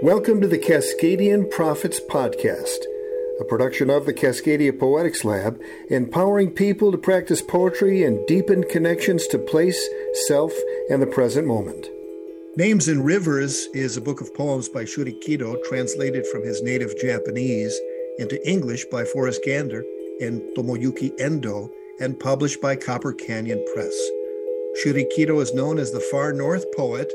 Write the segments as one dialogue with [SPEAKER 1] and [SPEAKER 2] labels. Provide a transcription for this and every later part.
[SPEAKER 1] Welcome to the Cascadian Prophets Podcast, a production of the Cascadia Poetics Lab, empowering people to practice poetry and deepen connections to place, self, and the present moment. Names and Rivers is a book of poems by Shuri Kido, translated from his native Japanese into English by Forrest Gander and Tomoyuki Endo, and published by Copper Canyon Press. Shuri Kido is known as the Far North poet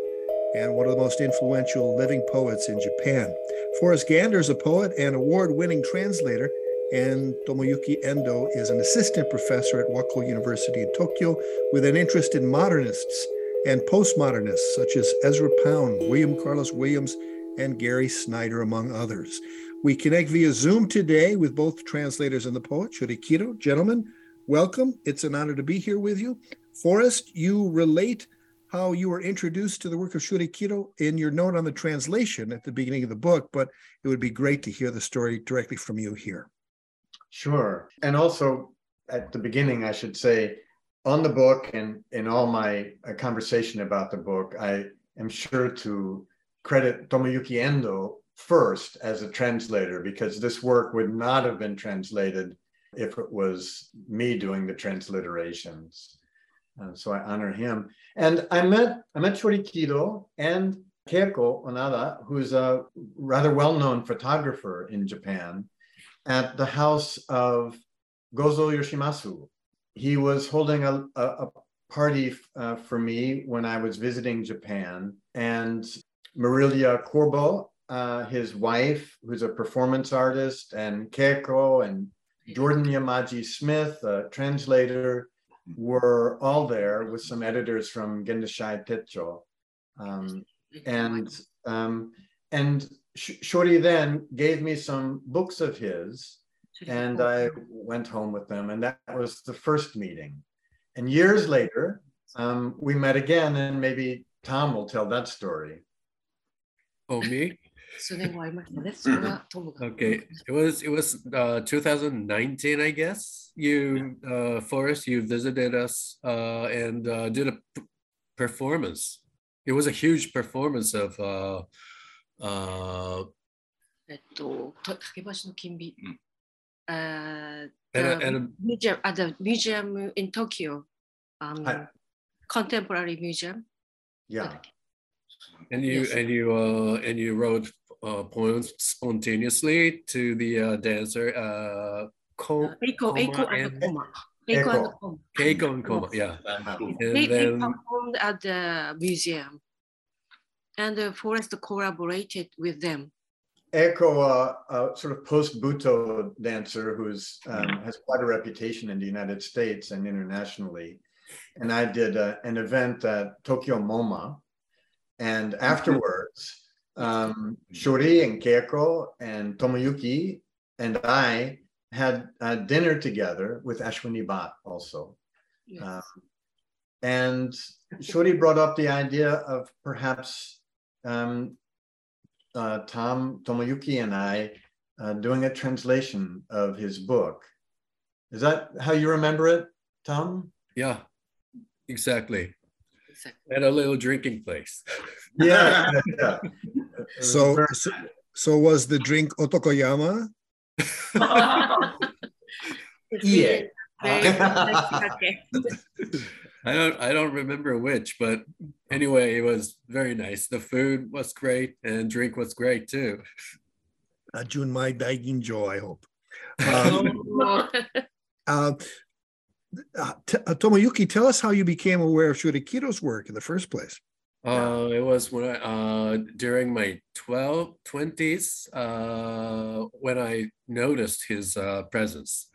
[SPEAKER 1] and one of the most influential living poets in Japan. Forrest Gander is a poet and award winning translator, and Tomoyuki Endo is an assistant professor at Wako University in Tokyo with an interest in modernists and postmodernists such as Ezra Pound, William Carlos Williams, and Gary Snyder, among others. We connect via Zoom today with both translators and the poet, Shuri Kido. Gentlemen, welcome. It's an honor to be here with you. Forrest, you relate how you were introduced to the work of Shuri Kido in your note on the translation at the beginning of the book, but it would be great to hear the story directly from you here.
[SPEAKER 2] Sure. And also at the beginning, I should say, on the book and in all my uh, conversation about the book, I am sure to credit Tomoyuki Endo first as a translator because this work would not have been translated if it was me doing the transliterations. Uh, so I honor him. And I met I met Shuri Kido and Keiko Onada, who's a rather well-known photographer in Japan, at the house of Gozo Yoshimasu. He was holding a, a, a party uh, for me when I was visiting Japan, and Marilia Corbo, uh, his wife, who's a performance artist, and Keiko and Jordan Yamaji Smith, a translator, were all there with some editors from Gendaishi Techo. Um, and um, and Shuri then gave me some books of his, and I went home with them, and that was the first meeting. And years later, um, we met again, and maybe Tom will tell that story.
[SPEAKER 3] Oh, me? Okay, it was it was uh, 2019, I guess You, uh, Forrest, you visited us uh, and uh, did a p- performance. It was a huge performance of. Uh, uh,
[SPEAKER 4] えっと、と竹橋の金美。Uh,
[SPEAKER 3] And a-
[SPEAKER 4] the
[SPEAKER 3] and a-
[SPEAKER 4] museum, at the museum in Tokyo, um,
[SPEAKER 2] Hi.
[SPEAKER 4] contemporary museum.
[SPEAKER 2] Yeah.
[SPEAKER 3] and you
[SPEAKER 4] Yes.
[SPEAKER 3] and you uh, and you wrote uh, poems spontaneously to the uh, dancer uh, Ko,
[SPEAKER 4] Uh, Eiko,
[SPEAKER 3] Koma
[SPEAKER 4] Eiko and
[SPEAKER 3] and-
[SPEAKER 4] Koma. Eiko and
[SPEAKER 2] Eiko.
[SPEAKER 4] Koma.
[SPEAKER 3] Keiko and Koma, yeah.
[SPEAKER 4] They,
[SPEAKER 3] And
[SPEAKER 4] they
[SPEAKER 3] then
[SPEAKER 4] performed at the museum, and the Forrest collaborated with them.
[SPEAKER 2] Eiko, uh, a sort of post-Butoh dancer who's um, has quite a reputation in the United States and internationally. And I did uh, an event at Tokyo MoMA. And afterwards, um, Shuri and Keiko and Tomoyuki and I had uh, dinner together with Ashwini Bhat also.
[SPEAKER 4] Yes.
[SPEAKER 2] Um, and Shuri brought up the idea of perhaps um, uh, Tom Tomoyuki and I uh, doing a translation of his book. Is that how you remember it, Tom?
[SPEAKER 3] yeah, exactly.
[SPEAKER 4] Exactly.
[SPEAKER 3] At a little drinking place.
[SPEAKER 2] Yeah. yeah.
[SPEAKER 1] So, so, so was the drink Otokoyama?
[SPEAKER 2] Yeah.
[SPEAKER 4] okay.
[SPEAKER 3] I don't I don't remember which, but anyway, it was very nice. The food was great and drink was great too.
[SPEAKER 1] Uh, Junmai Daiginjo, I hope. Um, uh, uh, t- uh, Tomoyuki, tell us how you became aware of Shuri Kido's work in the first place.
[SPEAKER 3] Uh, it was when I uh, during my 12 20s uh, when I noticed his uh, presence.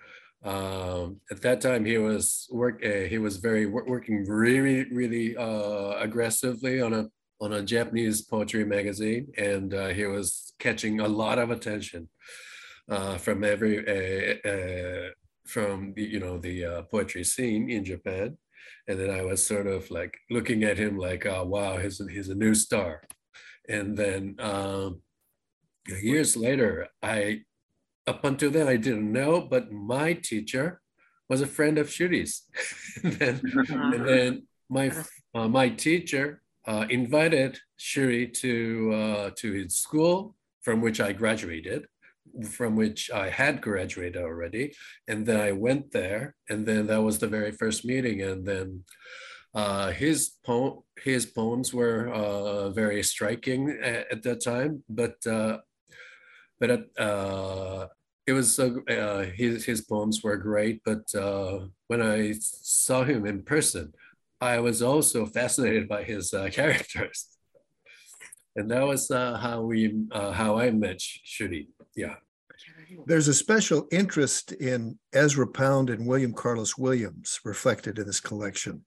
[SPEAKER 3] Um, at that time, he was work. Uh, he was very working really, really uh, aggressively on a on a Japanese poetry magazine, and he was catching a lot of attention from every from the you know the poetry scene in Japan and then I was sort of like looking at him like, oh, wow, he's a, he's a new star. And then um, years later, I up until then I didn't know, but my teacher was a friend of Shuri's. and then, and then my uh, my teacher uh, invited Shuri to uh, to his school from which I graduated, from which I had graduated already, and then I went there, and then that was the very first meeting, and then uh, his poem his poems were uh, very striking at, at, that time, but uh, but uh, it was uh, his his poems were great. But uh, when I saw him in person, I was also fascinated by his characters, and that was how we how I met Shuri. Yeah.
[SPEAKER 1] There's a special interest in Ezra Pound and William Carlos Williams reflected in this collection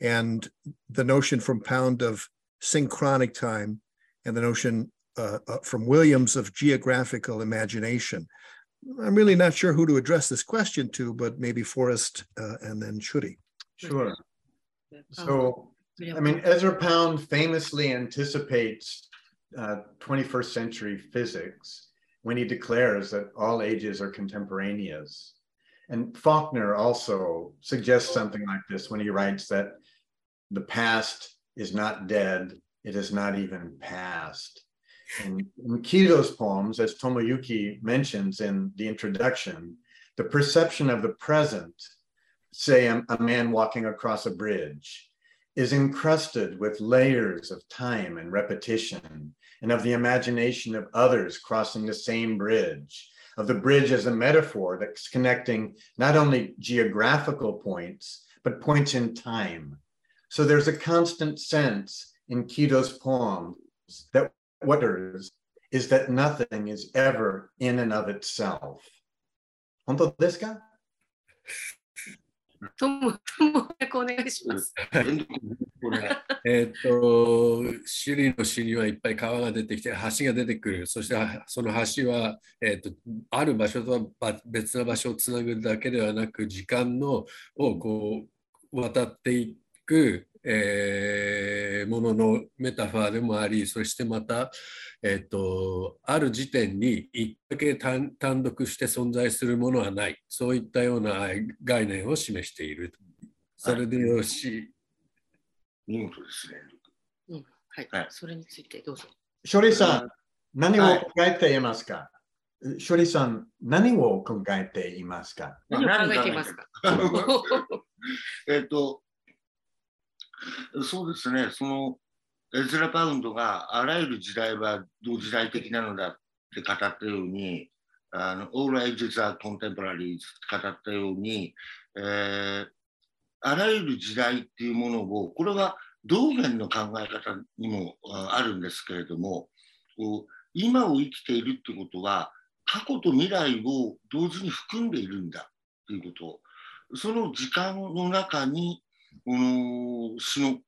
[SPEAKER 1] and the notion from Pound of synchronic time and the notion uh, uh, from Williams of geographical imagination. I'm really not sure who to address this question to, but maybe Forrest uh, and then Shuri.
[SPEAKER 2] Sure. So, I mean, Ezra Pound famously anticipates uh, 21st century physics when he declares that all ages are contemporaneous. And Faulkner also suggests something like this when he writes that the past is not dead, it is not even past. And in Kido's poems, as Tomoyuki mentions in the introduction, the perception of the present, say a, a man walking across a bridge, is encrusted with layers of time and repetition, and of the imagination of others crossing the same bridge, of the bridge as a metaphor that's connecting not only geographical points, but points in time. So there's a constant sense in Kido's poems that what is, is that nothing is ever in and of itself. 本当ですか
[SPEAKER 4] とも、ともお願いします。
[SPEAKER 3] えっと、首里の詩にはいっぱい川が出てきて、橋が出てくる。そしてその橋は、えっと、ある場所とは別な場所をつなぐだけではなく、時間のをこう渡っていってく、えー、もののメタファーでもあり、そしてまた、えっと、ある時点に一だけ単独して存在するものはない、そういったような概念を示している。それでよし。
[SPEAKER 5] 見事ですね。
[SPEAKER 4] うん、はい、はい、それについてどうぞ。
[SPEAKER 2] 処理さん、何を考えていますか、処理さん、何を考えていますか？
[SPEAKER 4] 何を考えていますか？
[SPEAKER 5] えっと、そうですね、そのエズラ・パウンドがあらゆる時代は同時代的なのだって語ったように、あの All ages are contemporary 語ったように、えー、あらゆる時代っていうものを、これは道元の考え方にもあるんですけれども、今を生きているってことは、過去と未来を同時に含んでいるんだということ、その時間の中に詩の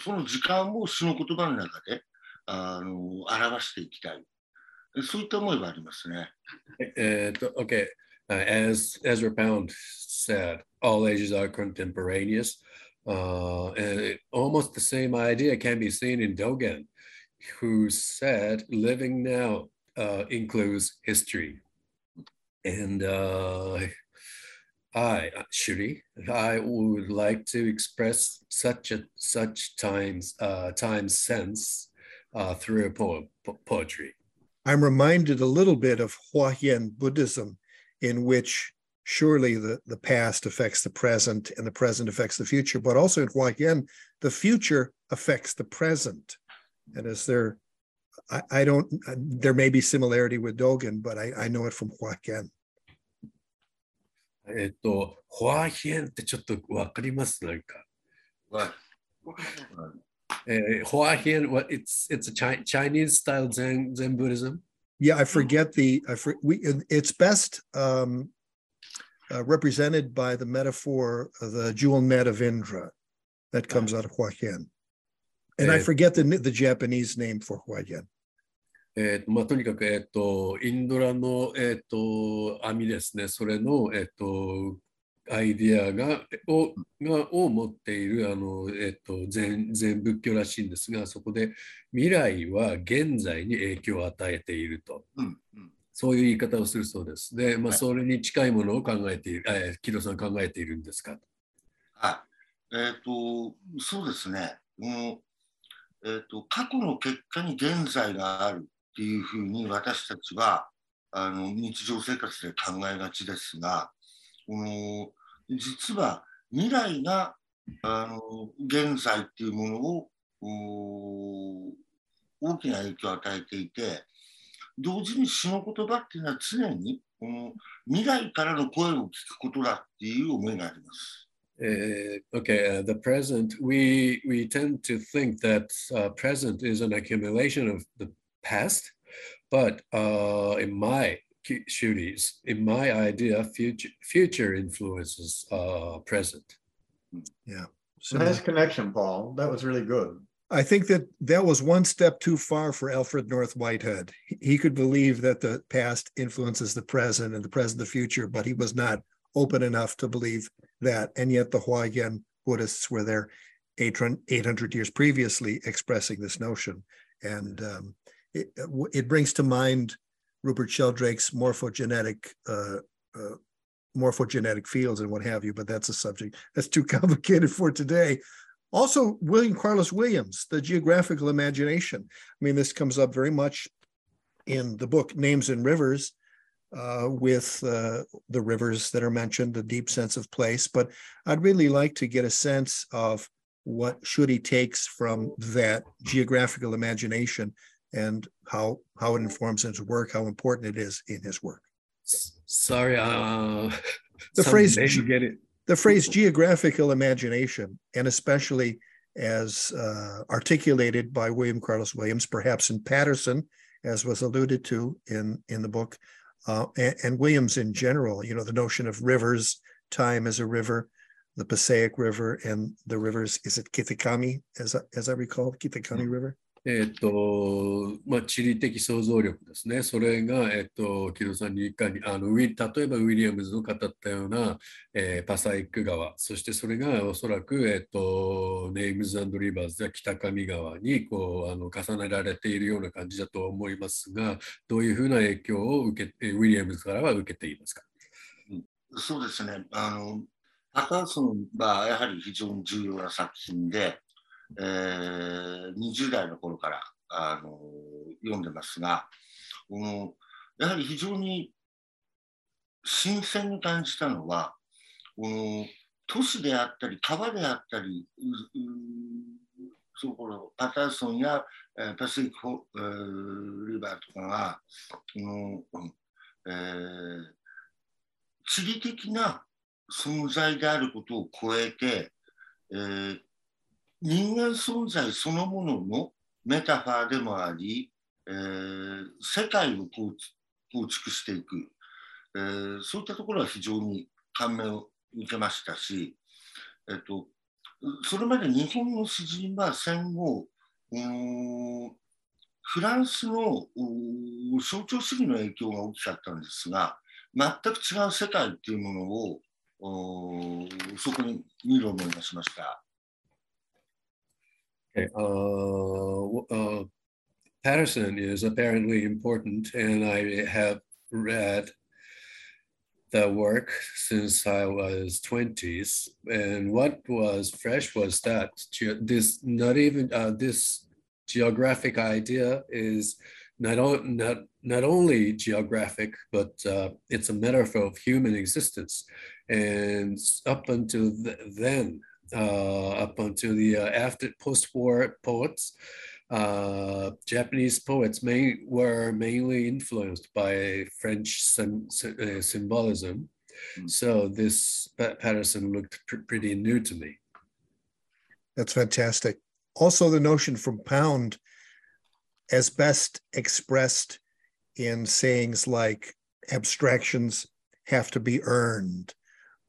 [SPEAKER 5] その時間を詩の言葉の中であの表していきたい。そういった思いはありますね。
[SPEAKER 3] Uh, okay, uh, as Ezra Pound said, all ages are contemporaneous. Uh, and almost the same idea can be seen in Dogen, who said living now uh, includes history. And uh, I, Shuri, I would like to express such a such times uh, time sense uh, through a poem, po poetry.
[SPEAKER 1] I'm reminded a little bit of Huayan Buddhism, in which surely the, the past affects the present and the present affects the future, but also in Huayan, the future affects the present. And is there, I, I don't, there may be similarity with Dogen, but I, I know it from Huayan.
[SPEAKER 3] えっ、ー、と、ホアヒエンってちょっとわかりますなんか。What? What? えー、ホアヒエン、what, it's, it's a Chinese style Zen, Zen Buddhism?
[SPEAKER 1] Yeah, I forget the, I for, we, it's best um, uh, represented by the metaphor of the jewel net of Indra that comes out of Huayan. And I eh. forget the, the Japanese name for Huayan.
[SPEAKER 3] えーまあ、とにかく、えーと、インドラの、えーと、網ですね、それの、えーと、アイディアがをがを持っているあの、えーと、全全仏教らしいんですが、そこで未来は現在に影響を与えていると、うんうん、そういう言い方をするそうです。で、まあ、それに近いものを考えている、はい、えー、木戸さん考えているんですか？
[SPEAKER 5] はい。えっ、ー、と、そうですね。もうえーと、過去の結果に現在があるっていうふうに私たちはあの日常生活で考えがちですが、この実は未来があの現在っていうものを大きな影響を与えていて、同時に詩の言葉っていうのは常にこの未来からの声を聞くことだっていう思いがあります。
[SPEAKER 3] Uh, okay, uh, the present, we, we tend to think that uh, present is an accumulation of the past, but uh, in my shooties, in my idea, future, future influences uh, present.
[SPEAKER 1] Yeah.
[SPEAKER 2] So, nice connection, Paul. That was really good.
[SPEAKER 1] I think that that was one step too far for Alfred North Whitehead. He could believe that the past influences the present and the present the future, but he was not open enough to believe that. And yet the Huayan Buddhists were there 800 years previously expressing this notion. And um, it, it, brings to mind Rupert Sheldrake's morphogenetic uh, uh, morphogenetic fields and what have you, but that's a subject that's too complicated for today. Also, William Carlos Williams, the geographical imagination. I mean, this comes up very much in the book Names and Rivers uh, with uh, the rivers that are mentioned, the deep sense of place. But I'd really like to get a sense of what Shuri takes from that geographical imagination and how how it informs his work, how important it is in his work.
[SPEAKER 3] Sorry, uh,
[SPEAKER 1] the phrase get it the phrase geographical imagination, and especially as uh, articulated by William Carlos Williams, perhaps in Paterson, as was alluded to in, in the book, uh, and, and, Williams in general, you know, the notion of rivers, time as a river, the Passaic River, and the rivers, is it Kitakami, as, as I recall, Kitakami River?
[SPEAKER 3] えっ、と、まあ、地理的想像力ですね。それが、えっ、と、木戸さんにいかに、あの、例えばウィリアムズの語ったような、えー、パサイック川、そしてそれがおそらく、えっ、と、ネイムズリバーズや北上川に、こう、あの、重ねられているような感じだと思いますが、どういうふうな影響を受け、ウィリアムズからは受けていますか、
[SPEAKER 5] うん、そうですね。あの、パターソンはやはり非常に重要な作品で、えー、20代の頃からあの読んでますが、このやはり非常に新鮮に感じたのは、この都市であったり川であったり、そこのパターソンや、えー、パシフィック、えー、リバーとかが、このえー、地理的な存在であることを超えて、えー、人間存在そのもののメタファーでもあり、えー、世界を構築していく、えー、そういったところは非常に感銘を受けましたし、えっと、それまで日本の詩人は戦後フランスの象徴主義の影響が大きかったんですが全く違う世界っていうものをそこに見る思いがしました。
[SPEAKER 3] Okay. Uh, uh, Paterson is apparently important, and I have read the work since I was 20s. And what was fresh was that this not even uh, this geographic idea is not, not, not only geographic, but uh, it's a metaphor of human existence. And up until th then, up until the uh, after post-war poets. Uh, Japanese poets may, were mainly influenced by French sim, uh, symbolism. Mm. So this Paterson looked pr pretty new to me.
[SPEAKER 1] That's fantastic. Also, the notion from Pound, as best expressed in sayings like abstractions have to be earned,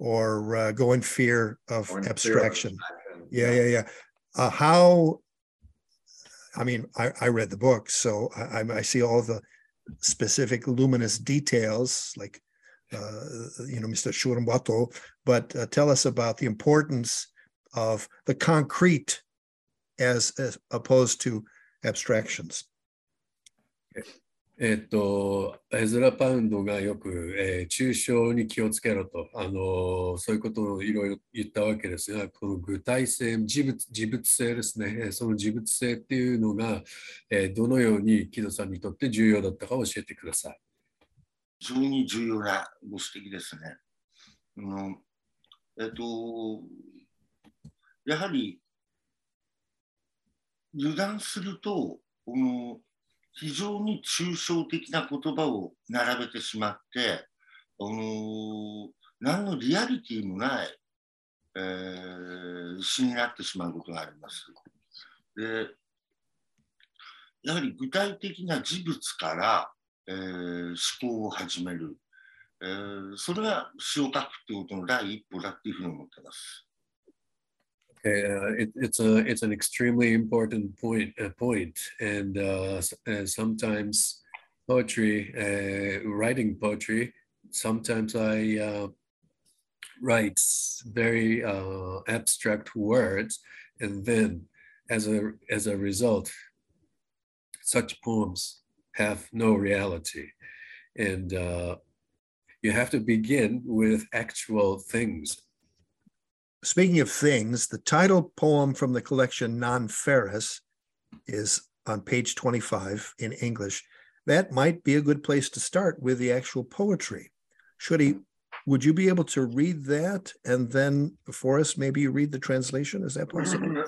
[SPEAKER 1] or uh, go in fear of abstraction. Yeah, yeah, yeah. Uh, how? I mean, I, I read the book, so I, I see all the specific luminous details, like uh, you know, Mr. Shurambato. But uh, tell us about the importance of the concrete as, as opposed to abstractions.
[SPEAKER 3] えっと、エズラ・パウンドがよく、えー、抽象に気をつけろと、あのそういうことをいろいろ言ったわけですが、この具体性、事物事物性ですね、その事物性っていうのが、えー、どのように木戸さんにとって重要だったか教えてください。
[SPEAKER 5] 非常に重要なご指摘ですね。うんえっと、やはり油断すると、この非常に抽象的な言葉を並べてしまって、あの何のリアリティもない、えー、詩になってしまうことがあります。でやはり具体的な事物から、えー、思考を始める、えー、それが詩を書くということの第一歩だっていうふうに思ってます。
[SPEAKER 3] Uh, it, it's a it's an extremely important point uh, point, and uh, uh sometimes poetry, uh, writing poetry, sometimes I write very abstract words, and then as a as a result, such poems have no reality, and you have to begin with actual things
[SPEAKER 1] Speaking of things, the title poem from the collection Non Ferrous is on page 25 in English. That might be a good place to start with the actual poetry. Shuri, would you be able to read that and then for us, maybe you read the translation? Is that possible?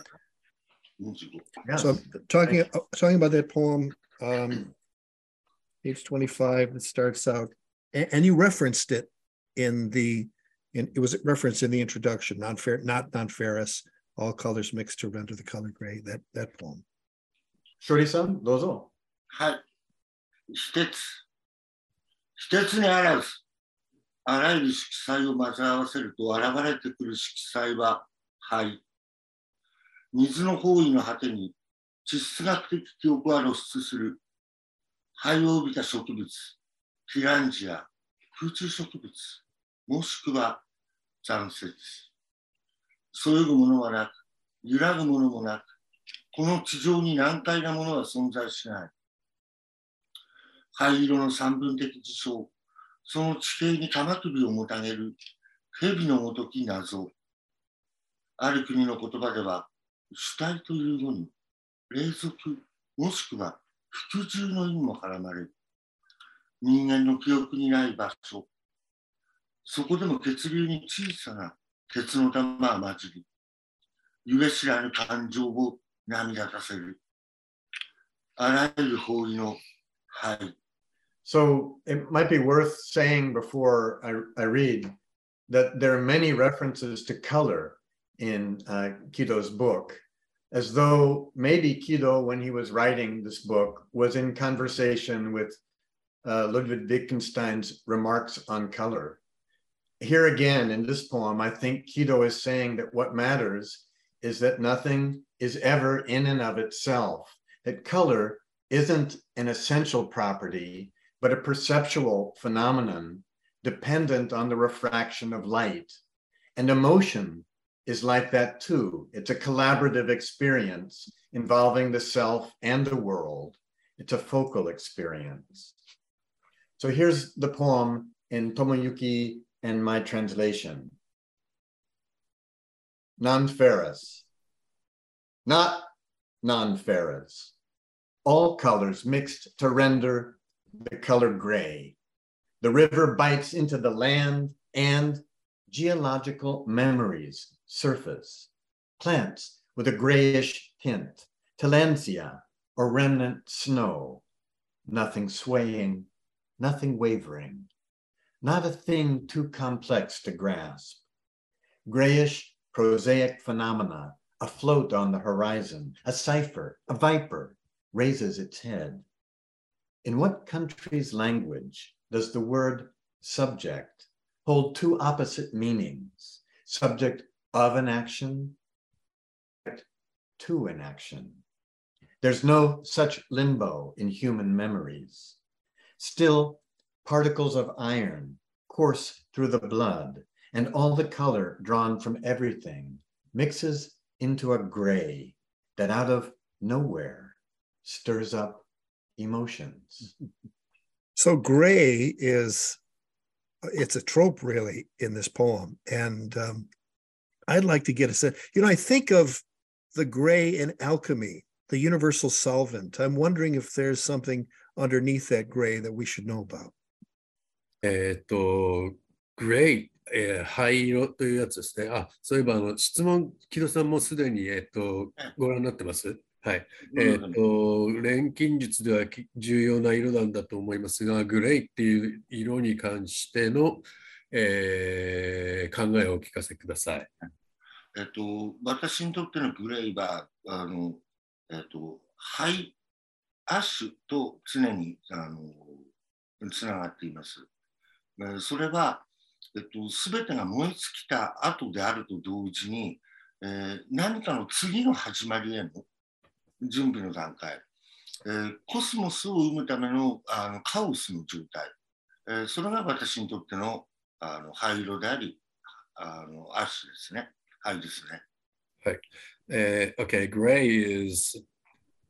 [SPEAKER 1] Yes. So talking talking about that poem, um, page 25, it starts out, and, and you referenced it in the in, it was referenced in the introduction, non-fair, not non-ferrous, all colors mixed to render the color gray, that, that poem.
[SPEAKER 2] 勝利さん、どうぞ。
[SPEAKER 5] はい。私鉄。私鉄にあらず、あらゆる色彩を混ぜ合わせると現れてくる色彩は灰。水の方位の果てに地質学的記憶は露出する灰を帯びた植物、ティランジア、空中植物、もしくは残雪。そよぐものはなく、揺らぐものもなく、この地上に難解なものは存在しない。灰色の三分的事象、その地形に玉首をもたげる蛇のごとき謎。ある国の言葉では、主体という語に、霊俗、もしくは服従の意味も絡まれる。人間の記憶にない場所、そこでも血流に小さな鉄の玉は混じり、ゆえ知らぬ感情を涙させる。あらゆる方位のはい。
[SPEAKER 2] So it might be worth saying before I, I read that there are many references to color in uh, Kido's book, as though maybe Kido, when he was writing this book, was in conversation with uh, Ludwig Wittgenstein's remarks on color. here again in this poem, I think Kido is saying that what matters is that nothing is ever in and of itself, that color isn't an essential property, but a perceptual phenomenon dependent on the refraction of light. And emotion is like that too. It's a collaborative experience involving the self and the world. It's a focal experience. So here's the poem in Tomoyuki and my translation. Non-ferrous, not non-ferrous. All colors mixed to render the color gray. The river bites into the land and geological memories surface. Plants with a grayish tint, tillandsia or remnant snow. Nothing swaying, nothing wavering not a thing too complex to grasp. Grayish, prosaic phenomena afloat on the horizon. A cipher, a viper, raises its head. In what country's language does the word subject hold two opposite meanings? Subject of an action, to an action. There's no such limbo in human memories. Still, particles of iron course through the blood, and all the color drawn from everything mixes into a gray that out of nowhere stirs up emotions.
[SPEAKER 1] So gray is it's a trope really in this poem, and um, I'd like to get a sense. You know, I think of the gray in alchemy, the universal solvent. I'm wondering if there's something underneath that gray that we should know about.
[SPEAKER 3] えっと、グレイ、えー灰色というやつですね。あ、そういえばあの質問、木戸さんもすでに、えっと、ご覧になってます？はい。えっと、錬金術ではき重要な色なんだと思いますが、グレイっていう色に関しての、えー考えをお聞かせください。
[SPEAKER 5] えっと、私にとってのグレイは、あの、えっと、灰、アッシュと常に、あの、つながっています。それは、えっと、すべてが燃え尽きた後であると同時に、えー何かの次の始まりへの準備の段階、えーコスモスを生むためのあのカオスの状態、えーそれが私にとってのあの灰色であり、あのアッシュですね。灰ですね。
[SPEAKER 3] Uh, okay, gray is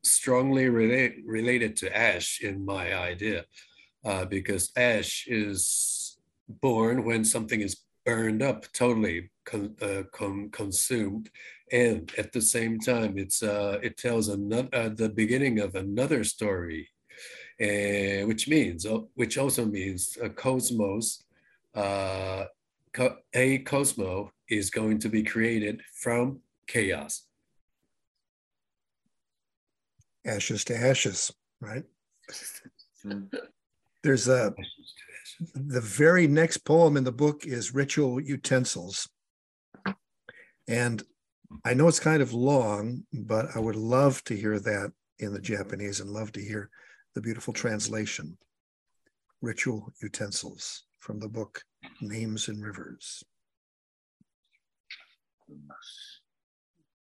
[SPEAKER 3] strongly related to ash in my idea, uh, because ash is born when something is burned up, totally con, uh, con, consumed, and at the same time, it's uh, it tells another uh, the beginning of another story, uh, which means which also means a cosmos. Uh, co- a cosmo is going to be created from chaos.
[SPEAKER 1] Ashes to ashes, right? There's a the very next poem in the book is Ritual Utensils. And I know it's kind of long, but I would love to hear that in the Japanese and love to hear the beautiful translation. Ritual Utensils from the book Names and Rivers.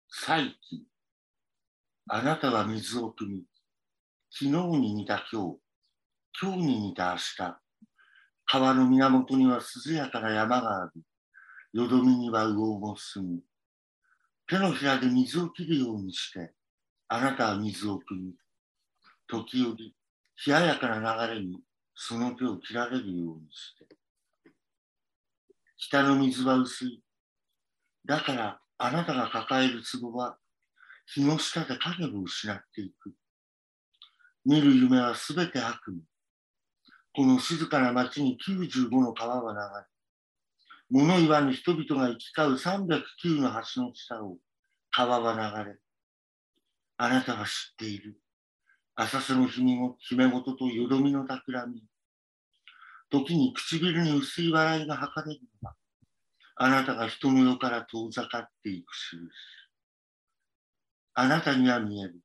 [SPEAKER 5] 再起。あなたは水を汲み、昨日に似た今日、 今日に似た明日。川の源には涼やかな山がある。よどみには魚も住む。手のひらで水を切るようにして、あなたは水を汲み、時折、冷ややかな流れにその手を切られるようにして。北の水は薄い。だからあなたが抱える壺は日の下で影を失っていく。見る夢はすべて悪夢。この静かな町に95の川は流れ、物言わぬ人々が行き交う309の橋の下を川は流れ、あなたは知っている。浅瀬の姫ご姫ごととよどみの企み。時に唇に薄い笑いがはかれるのは、あなたが人の世から遠ざかっていく印。あなたには見える。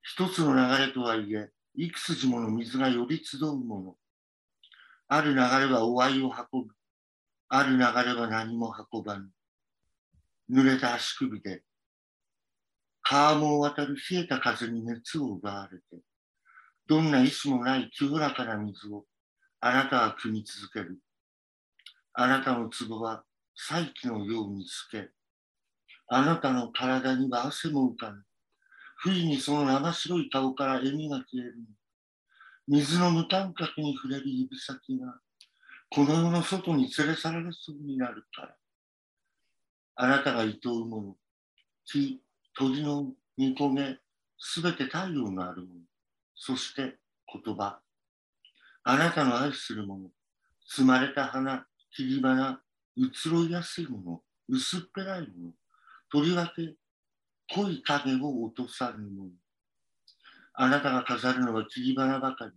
[SPEAKER 5] 一つの流れとはいえ、幾筋もの水が寄り集うもの。ある流れはお愛を運ぶ。ある流れは何も運ばぬ。濡れた足首で、川面を渡る冷えた風に熱を奪われて、どんな意志もない清らかな水をあなたは汲み続ける。あなたの壺は再起のように透け、あなたの体には汗も浮かぬ。不意にその生白い顔から笑みが消える。水の無感覚に触れる指先が、この世の外に連れ去られそうになるから。あなたが厭うもの、木、鳥の煮焦げ、すべて太陽のあるもの、そして言葉。あなたの愛するもの、摘まれた花、切り花、移ろいやすいもの、薄っぺらいもの、とりわけ濃い影を落とさぬもの。あなたが飾るのは切り花ばかり。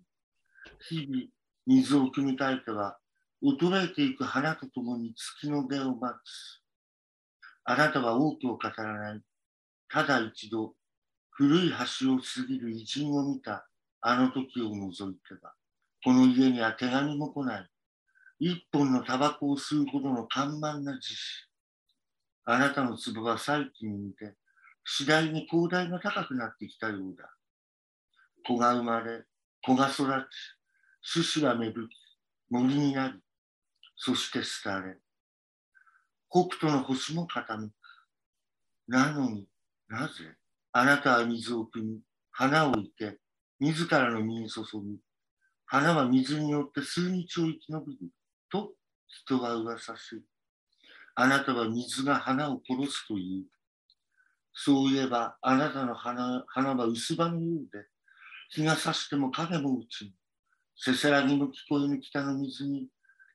[SPEAKER 5] 日々、水を汲み替えては、衰えていく花とともに月の出を待つ。あなたは多くを語らない。ただ一度、古い橋を過ぎる偉人を見たあの時を除いては、この家には手紙も来ない。一本のタバコを吸うほどの緩慢な自死。あなたの壺は再起に似て、次第に広大が高くなってきたようだ。子が生まれ、子が育ち、種子は芽吹き、森になり、そして廃れ。北斗の星も傾く。なのになぜあなたは水を汲み、花を生け、自らの身に注ぐ。花は水によって数日を生き延びると人は噂する。あなたは水が花を殺すという。そういえば、あなたの花花は薄葉のようで、日が差しても影も落ち。せせらぎも聞こえぬ北の水に、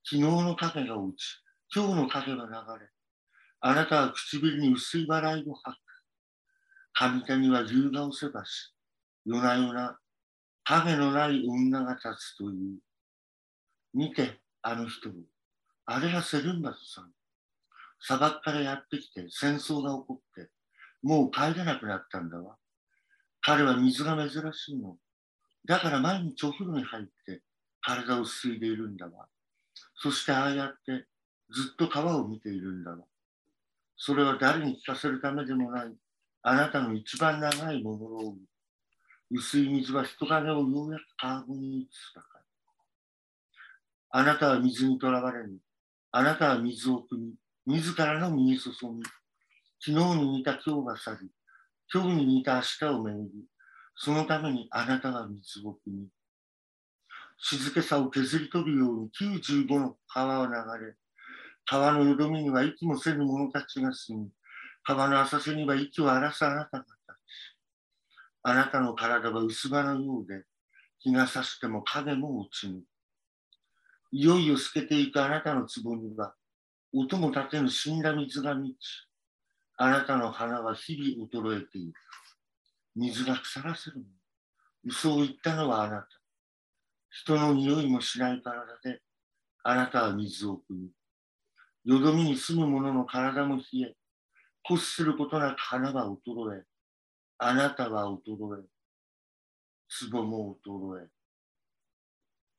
[SPEAKER 5] 昨日の影が落ち、今日の影は流れ、あなたは唇に薄い笑いを吐く。上手には夕顔せばし、夜な夜な影のない女が立つという。見て、あの人を。あれがセルンバトさん。砂漠からやってきて戦争が起こって、もう帰れなくなったんだわ。彼は水が珍しいの。だから毎日お風呂に入って体をすいでいるんだわ。そしてああやってずっと川を見ているんだわ。それは誰に聞かせるためでもない。あなたの一番長いモノローグ。薄い水は人影をようやくカーボンに移すだから。あなたは水にとらわれぬ。あなたは水を汲み、自らの身に注ぎ、昨日に似た今日が去り、今日に似た明日を巡り、そのためにあなたは水を汲み、静けさを削り取るように95の川を流れ、川のよどみには息もせぬ者たちが住み、川の浅瀬には息を荒らすあなたが立ち、あなたの体は薄葉のようで、日が差しても影も落ちぬ。いよいよ透けていくあなたの壺には、音も立てぬ死んだ水が満ち、あなたの花は日々衰えている。水が腐らせるの。嘘を言ったのはあなた。人の匂いもしない体で、あなたは水を汲み。よどみに住む者の体も冷え、欲することなく花は衰え、あなたは衰え、壺も衰え。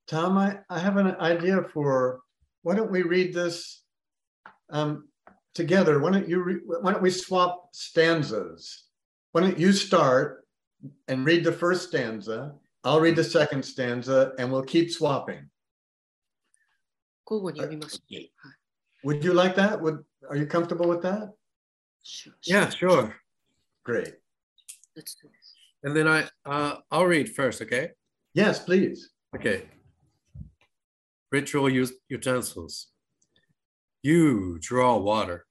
[SPEAKER 2] Tom, I, I have an idea for why don't we read this um, together. Why don't you re- why don't we swap stanzas? Why don't you start and read the first stanza? I'll read the second stanza, and we'll keep swapping. Would you like that? Would are you comfortable with that?
[SPEAKER 4] Sure, sure.
[SPEAKER 3] Yeah, sure.
[SPEAKER 2] Great.
[SPEAKER 4] Let's do this.
[SPEAKER 3] And then I uh, I'll read first, okay?
[SPEAKER 2] Yes, please.
[SPEAKER 3] Okay. Ritual utensils. You draw water.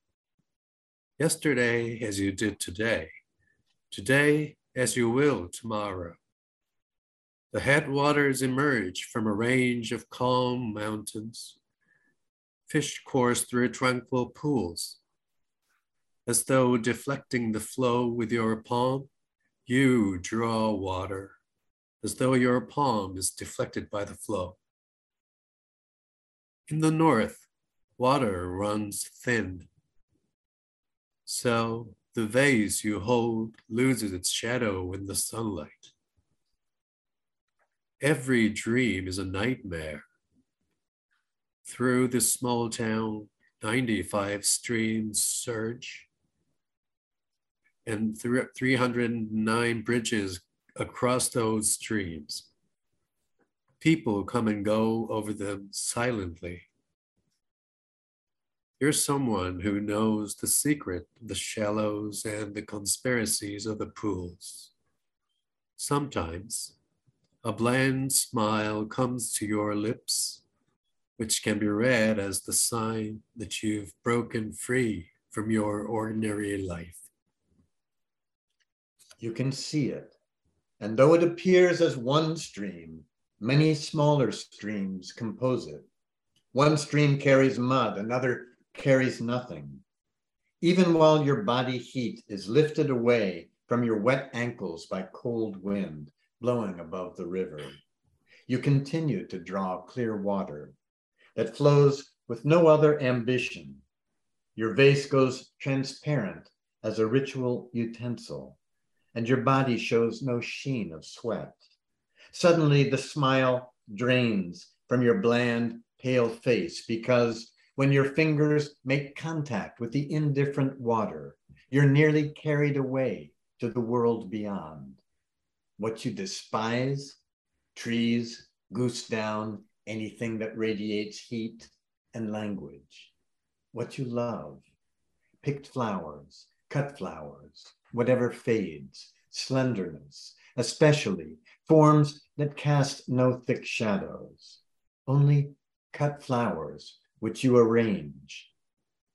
[SPEAKER 3] Yesterday as you did today. Today as you will tomorrow. The headwaters emerge from a range of calm mountains. Fish course through tranquil pools. As though deflecting the flow with your palm, you draw water as though your palm is deflected by the flow. In the north, water runs thin. So the vase you hold loses its shadow in the sunlight. Every dream is a nightmare. Through this small town, 95 streams surge, and 309 bridges across those streams. People come and go over them silently. You're someone who knows the secret the shallows and the conspiracies of the pools. Sometimes a bland smile comes to your lips, which can be read as the sign that you've broken free from your ordinary life.
[SPEAKER 2] You can see it. And though it appears as one stream, many smaller streams compose it. One stream carries mud, another carries nothing. Even while your body heat is lifted away from your wet ankles by cold wind blowing above the river, you continue to draw clear water that flows with no other ambition. Your vase goes transparent as a ritual utensil and your body shows no sheen of sweat. Suddenly, the smile drains from your bland, pale face because when your fingers make contact with the indifferent water, you're nearly carried away to the world beyond. What you despise, trees, goose down, anything that radiates heat and language. What you love, picked flowers, cut flowers, whatever fades, slenderness, especially forms that cast no thick shadows, only cut flowers which you arrange.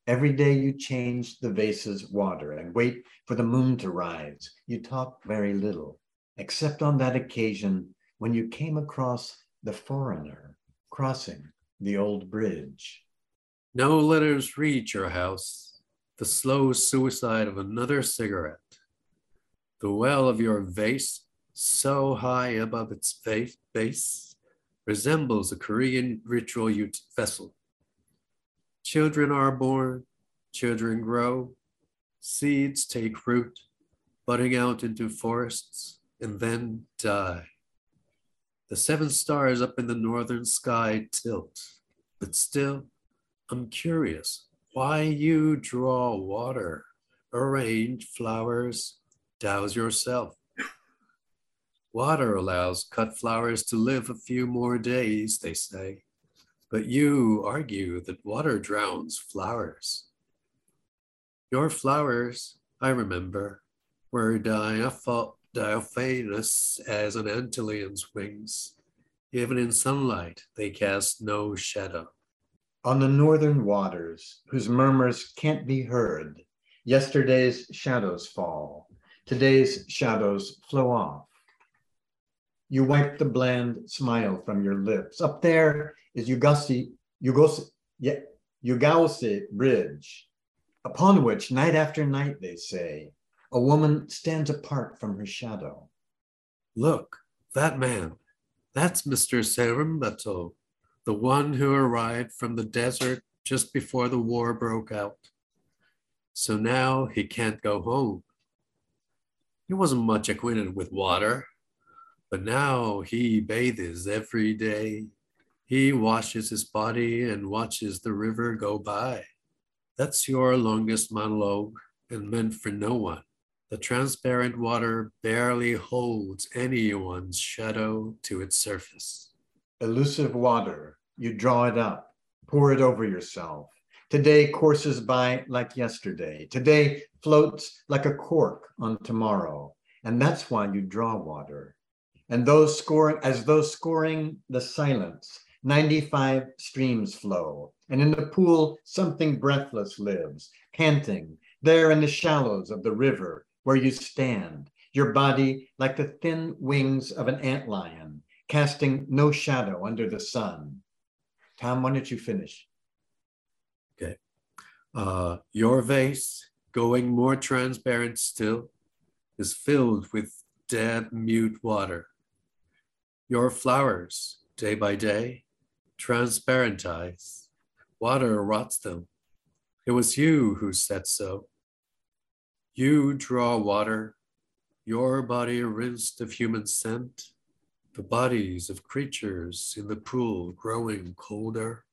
[SPEAKER 2] Every day you change the vase's water and wait for the moon to rise. You talk very little, except on that occasion when you came across the foreigner crossing the old bridge.
[SPEAKER 3] No letters reach your house, the slow suicide of another cigarette. The well of your vase, so high above its base, resembles a Korean ritual vessel. Children are born, children grow, seeds take root, budding out into forests, and then die. The seven stars up in the northern sky tilt, but still, I'm curious why you draw water, arrange flowers, douse yourself. Water allows cut flowers to live a few more days, they say, but you argue that water drowns flowers. Your flowers, I remember, were diaph- diaphanous as an antlion's wings. Even in sunlight, they cast no shadow.
[SPEAKER 2] On the northern waters, whose murmurs can't be heard, yesterday's shadows fall, today's shadows flow off. You wipe the bland smile from your lips. Up there is Yugasi, Yugose, yeah, Yugase Bridge, upon which night after night, they say, a woman stands apart from her shadow.
[SPEAKER 3] Look, that man, that's Mr. Serimbato, the one who arrived from the desert just before the war broke out. So now he can't go home. He wasn't much acquainted with water, but now he bathes every day. He washes his body and watches the river go by. That's your longest monologue and meant for no one. The transparent water barely holds anyone's shadow to its surface.
[SPEAKER 2] Elusive water, you draw it up, pour it over yourself. Today courses by like yesterday. Today floats like a cork on tomorrow. And that's why you draw water. And those scoring, as those scoring the silence, 95 streams flow. And in the pool, something breathless lives, panting, there in the shallows of the river, where you stand, your body like the thin wings of an antlion, casting no shadow under the sun. Tom, why don't you finish?
[SPEAKER 3] Okay. Uh, your vase, going more transparent still, is filled with dead mute water. Your flowers, day by day, transparentize. Water rots them. It was you who said so. You draw water, your body rinsed of human scent, the bodies of creatures in the pool growing colder,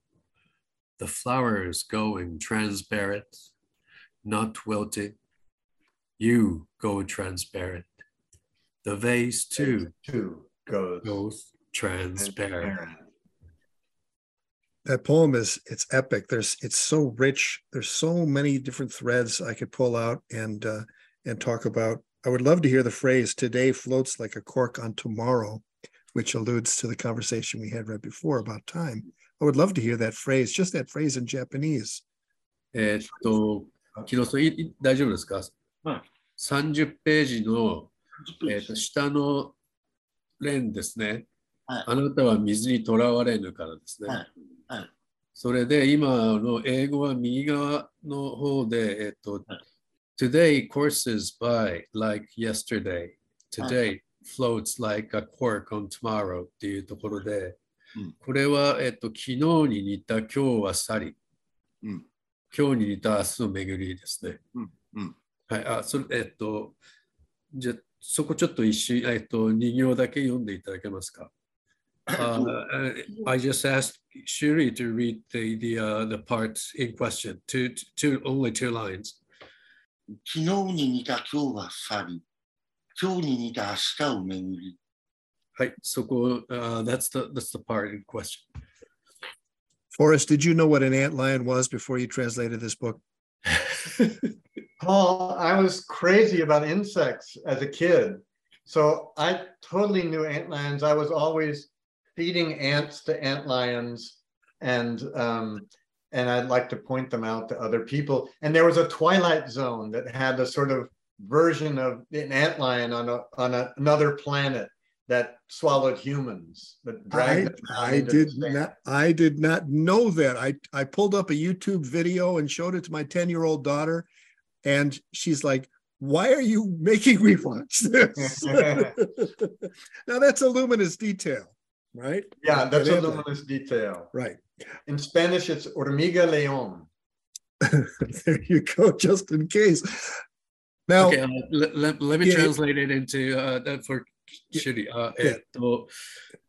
[SPEAKER 3] the flowers going transparent, not wilting. You go transparent. The vase too,
[SPEAKER 2] too goes,
[SPEAKER 3] goes transparent. transparent
[SPEAKER 1] that poem is it's epic there's it's so rich there's so many different threads i could pull out and uh, and talk about i would love to hear the phrase today floats like a cork on tomorrow which alludes to the conversation we had right before about time i would love to hear that phrase just that phrase in japanese
[SPEAKER 3] えっと、木野さん、大丈夫ですか、はい、?30 ページの、えー、と下の 連ですね、はい、あなたは水にとらわれぬからですね。はい。それで今の英語は右側の方で、えっと、Today courses by like yesterday. Today floats like a quark on tomorrow っていうところで、これは、えっと、昨日に似た今日は去り、うん、今日に似た明日の巡りですね。うん。うん、はい、あ、それ、えっと、じゃそこちょっと一瞬、えっと、2行だけ読んでいただけますか。Uh, I just asked Shuri to read the the uh, the parts in question, two, two only two lines.
[SPEAKER 5] 昨日に似た今日は去り、今日に似た明日を巡り。
[SPEAKER 3] はい、そこ、uh, that's the that's the part in question.
[SPEAKER 1] Forrest, did you know what an ant lion was before you translated this book?
[SPEAKER 2] Paul, I was crazy about insects as a kid. So I totally knew ant lions. I was always feeding ants to ant lions, and um, and I'd like to point them out to other people. And there was a twilight zone that had a sort of version of an ant lion on a on a, another planet that swallowed humans. That dragged them
[SPEAKER 1] I, I did not I did not know that. I, I pulled up a YouTube video and showed it to my 10-year-old daughter, and she's like, why are you making me watch this? now that's a luminous detail, right?
[SPEAKER 2] Yeah, that's a
[SPEAKER 1] Yeah.
[SPEAKER 2] luminous detail.
[SPEAKER 1] Right.
[SPEAKER 2] In Spanish, it's hormiga león.
[SPEAKER 1] there you go, just in case. Now,
[SPEAKER 3] Okay, uh, let, let, let me
[SPEAKER 1] Yeah, yeah.
[SPEAKER 3] translate it into uh, that for
[SPEAKER 1] Yeah.
[SPEAKER 3] シュリ。あ
[SPEAKER 1] Yeah.
[SPEAKER 3] えっと、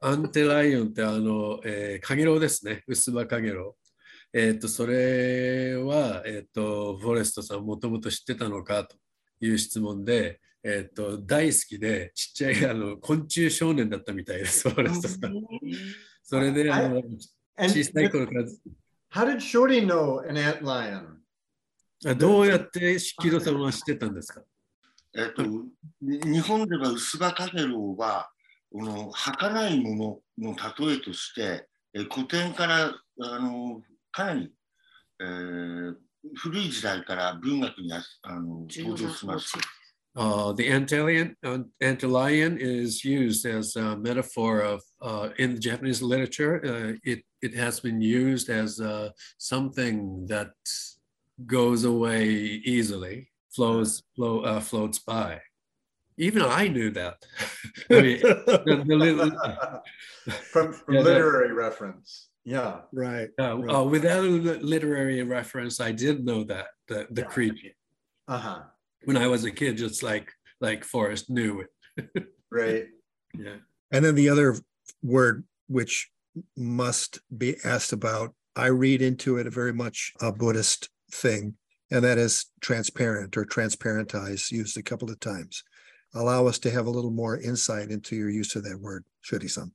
[SPEAKER 3] アンテライオンってあの、えー、カゲロウですね。薄葉カゲロウ。 えっと、それは、えっと、フォレストさんもともと知ってたのかという質問で、えっと、大好きで、ちっちゃいあの昆虫少年だったみたいです、フォレストさん。それで、あの、小さい頃から、
[SPEAKER 2] how did Shorty know an ant lion?
[SPEAKER 3] あどうやってキロさんは知ってたんですか？
[SPEAKER 5] えっと、に日本では薄葉かげろうは、この儚いものの例えとして、え古典からあの
[SPEAKER 3] the antlion, uh, is used as a metaphor of uh, in Japanese literature. Uh, it it has been used as uh, something that goes away easily, flows flow floats by. Even I knew that. I mean, the, the, the,
[SPEAKER 2] from, from
[SPEAKER 3] yeah,
[SPEAKER 2] literary reference. Yeah.
[SPEAKER 1] right.
[SPEAKER 3] uh, uh, without a literary reference, I did know that the, the
[SPEAKER 2] Yeah.
[SPEAKER 3] creature
[SPEAKER 2] Uh-huh.
[SPEAKER 3] when I was a kid, just like like Forrest knew it.
[SPEAKER 2] Right.
[SPEAKER 3] Yeah.
[SPEAKER 1] And then the other word which must be asked about, I read into it a very much a Buddhist thing, and that is transparent or transparentize, used a couple of times. Allow us to have a little more insight into your use of that word, Shuri-san.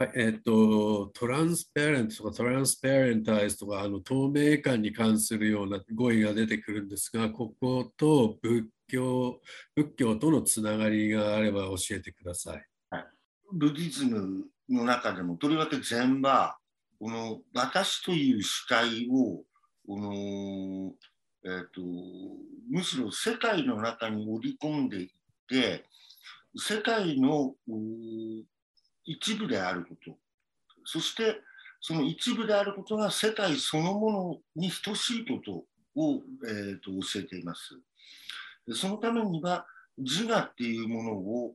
[SPEAKER 3] はいえっと、トランスペアレントとかトランスペアレンタイズとかあの透明感に関するような語彙が出てくるんですが、ここと仏教仏教とのつながりがあれば教えてください。
[SPEAKER 5] ブディズムの中でも、とりわけ禅は、この私という主体を、このえー、とむしろ世界の中に織り込んでいって、世界の一部であること、そしてその一部であることが世界そのものに等しいことを、えー、と教えています。そのためには自我っていうものを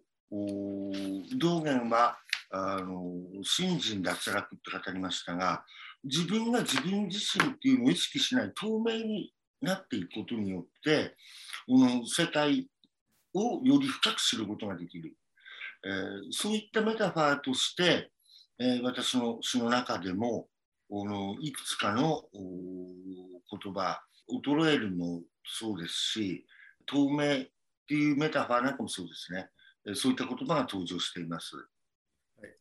[SPEAKER 5] 道元はあの信心脱落って語りましたが自分が自分自身っていうのを意識しない透明になっていくことによってこの世界をより深く知ることができる、えーそういったメタファーとして、えー私の詩の中でもこのいくつかのお言葉衰えるもそうですし透明っていうメタファーなんかもそうですね。えーそういった言葉が登場しています。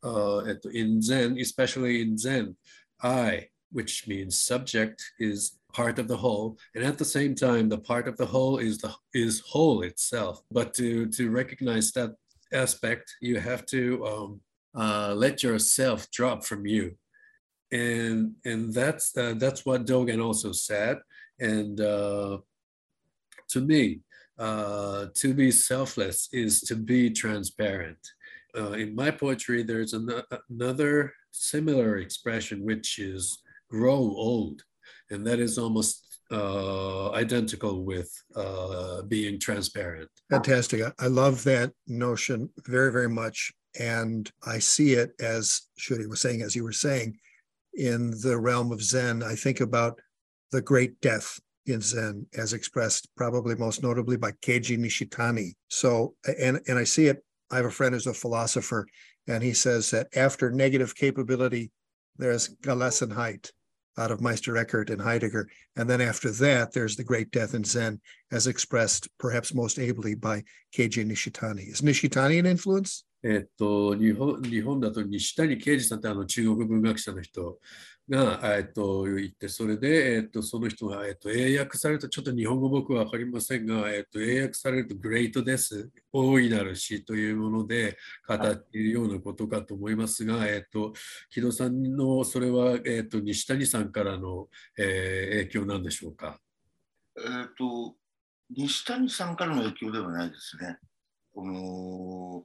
[SPEAKER 3] Uh, えっと in Zen, especially in Zen, I, which means subject, is part of the whole, and at the same time, the part of the whole is the is whole itself. But to to recognize that aspect, you have to um, uh, let yourself drop from you, and and that's uh, that's what Dogen also said. And uh, to me, uh, to be selfless is to be transparent. Uh, in my poetry, there's an, another similar expression, which is grow old. And that is almost uh, identical with uh, being transparent.
[SPEAKER 1] Fantastic. I- love that notion very, very much. And I see it as Shuri was saying, as you were saying, in the realm of Zen. I think about the great death in Zen as expressed probably most notably by Keiji Nishitani. So, and, and I see it, I have a friend who's a philosopher, and he says that after negative capability, there's Gelassenheit out of Meister Eckhart and Heidegger. And then after that, there's the great death in Zen as expressed perhaps most ably by Keiji Nishitani. Is Nishitani an influence?
[SPEAKER 3] えっと、日本日本だと西谷啓二さんってあの中国文学者の人が、えっと、言って、それで、えっと、その人が、えっと、英訳されると、ちょっと日本語僕は分かりませんが、えっと、英訳されると、グレートです、大いなる死というもので語っているようなことかと思いますが、えっと、木戸さんのそれは、えっと、西谷さんからの、えー、影響なんでしょうか？
[SPEAKER 5] えっと、西谷さんからの影響ではないですね。この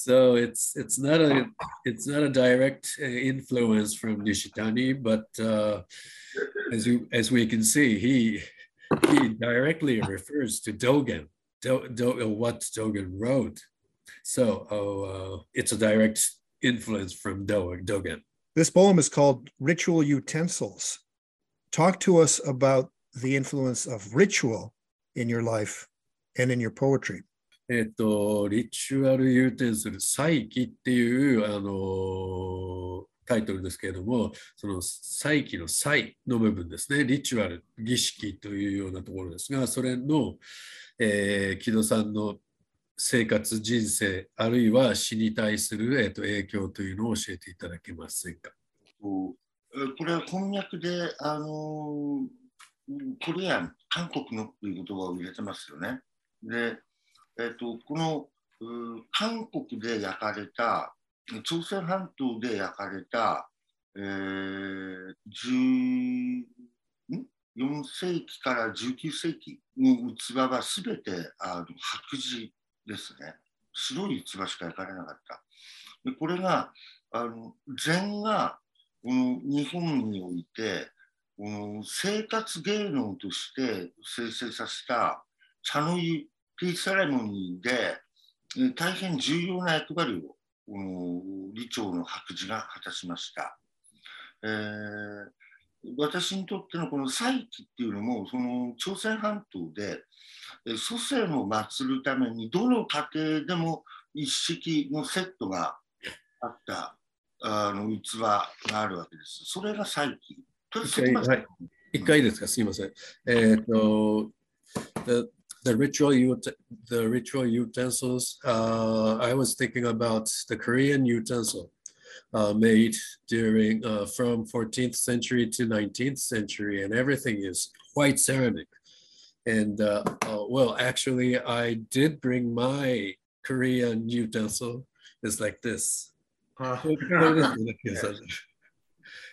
[SPEAKER 3] so it's it's not a it's not a direct uh, influence from Nishitani, but uh, as you as we can see, he he directly refers to Dogen, Do, Do, what Dogen wrote. So oh, uh, it's a direct influence from Dogen.
[SPEAKER 1] This poem is called Ritual Utensils. Talk to us about the influence of ritual in your life and in your poetry.
[SPEAKER 3] えっと、リチュアルユーテンスル、祭器っていう、あのタイトルですけれども、その祭器の祭の部分ですね、リチュアル、儀式というようなところですが、それの、えー、木戸さんの生活、人生、あるいは死に対する、えー、と影響というのを教えていただけませんか？
[SPEAKER 5] これは翻訳で、あのコリアン、韓国のという言葉を入れてますよね。でえーと、この韓国で焼かれた朝鮮半島で焼かれた、えー、14世紀から19世紀の器は全てあの白磁ですね。白い器しか焼かれなかった。でこれがあの禅がこの日本においてこの生活芸能として生成させた茶の湯ピースセレモニーで大変重要な役割を李長の白磁が果たしました。えー、私にとってのこの祭器っていうのもその朝鮮半島で祖先を祀るためにどの家庭でも一式のセットがあったあの器があるわけです。それが祭器。
[SPEAKER 3] 一回,、はい、回ですか、すみません。えっ、と、ritual the ritual utensils. Uh, I was thinking about the Korean utensil uh, made during uh, from 14th century to 19th century, and everything is white ceramic. And uh, uh, well, actually, I did bring my Korean utensil. It's like this.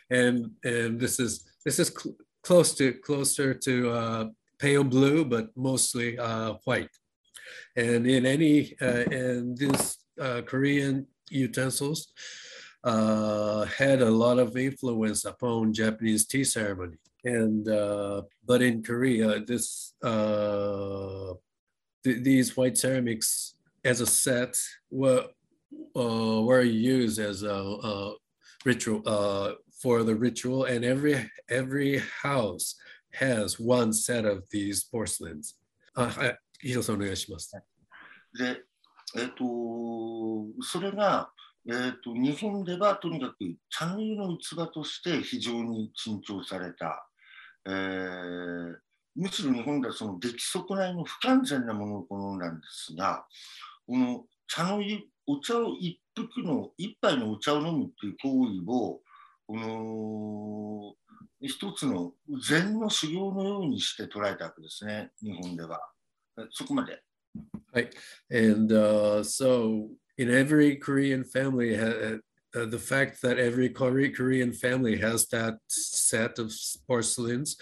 [SPEAKER 3] and and this is this is cl close to closer to uh, pale blue, but mostly uh, white. And in any, uh, and these uh, Korean utensils uh, had a lot of influence upon Japanese tea ceremony. And, uh, but in Korea, this, uh, th these white ceramics as a set were, were used as a, a ritual, for the ritual and every, every house has one set of these porcelains. あはい、ヒロさんお願いします。
[SPEAKER 5] で、えっ、ー、と、それが、えーと、日本ではとにかく茶の湯の器として非常に珍重された、えー、むしろ日本ではその出来損ないの不完全なものを好んだんですがこの茶の湯お茶を一服の一杯のお茶を飲むっていう行為をこの一つの禅の修行のようにして捉えたわけですね、日本では。そこまで。
[SPEAKER 3] はい。And、uh, so, in every Korean family, uh, the fact that every Korean family has that set of porcelains,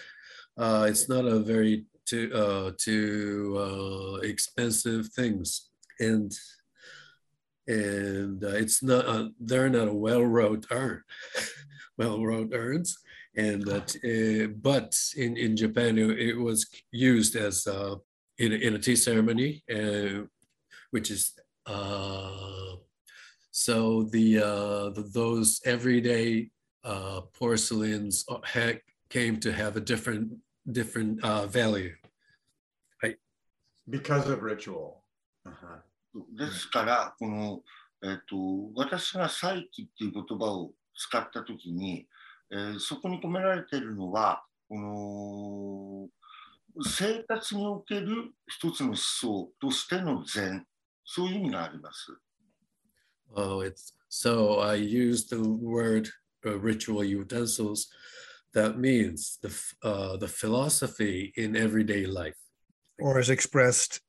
[SPEAKER 3] uh, it's not a very too, uh, too uh, expensive things. And and uh, it's not uh, they're not a well-wrote urn well-wrote urns and that uh, but in in Japan it, was used as uh, in in a tea ceremony, uh, which is uh, so the, uh, the, those everyday uh, porcelains came to have a different different value.
[SPEAKER 2] Because of ritual. Uh-huh.
[SPEAKER 5] ですから、この、えっと、私が祭器っていう言葉を使ったときに、えー、そこに込められているのはこの生活における一つの思想としての禅そういう意味があります。
[SPEAKER 3] Oh, it's so I use the word uh, ritual utensils. That means the uh, the philosophy in everyday life,
[SPEAKER 1] or as expressed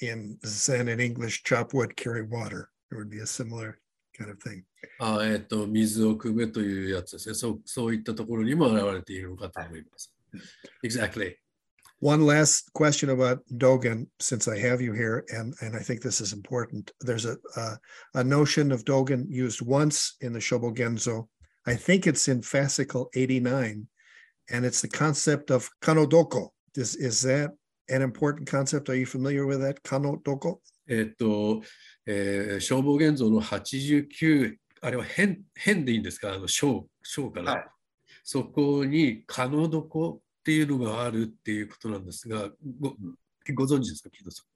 [SPEAKER 1] in Zen in English, chop wood, carry water. There would be a similar kind of thing.
[SPEAKER 3] あえっと水を汲むというやつですね。そうそういったところにも表れているのかと思います。Exactly.
[SPEAKER 1] One last question about Dogen, since I have you here, and, and I think this is important. There's a, a, a notion of Dogen used once in the Shobogenzo. I think it's in fascicle 89, and it's the concept of kanodoko. Is, is that an important concept? Are you familiar with that? Kanodoko?
[SPEAKER 3] えっと、えー消防現像の89、あれは変変でいいんですかあの小小から、
[SPEAKER 5] はい
[SPEAKER 3] そこに可能どこっていうのがあるっていうことなんですが、ごご存知ですか、木戸さん。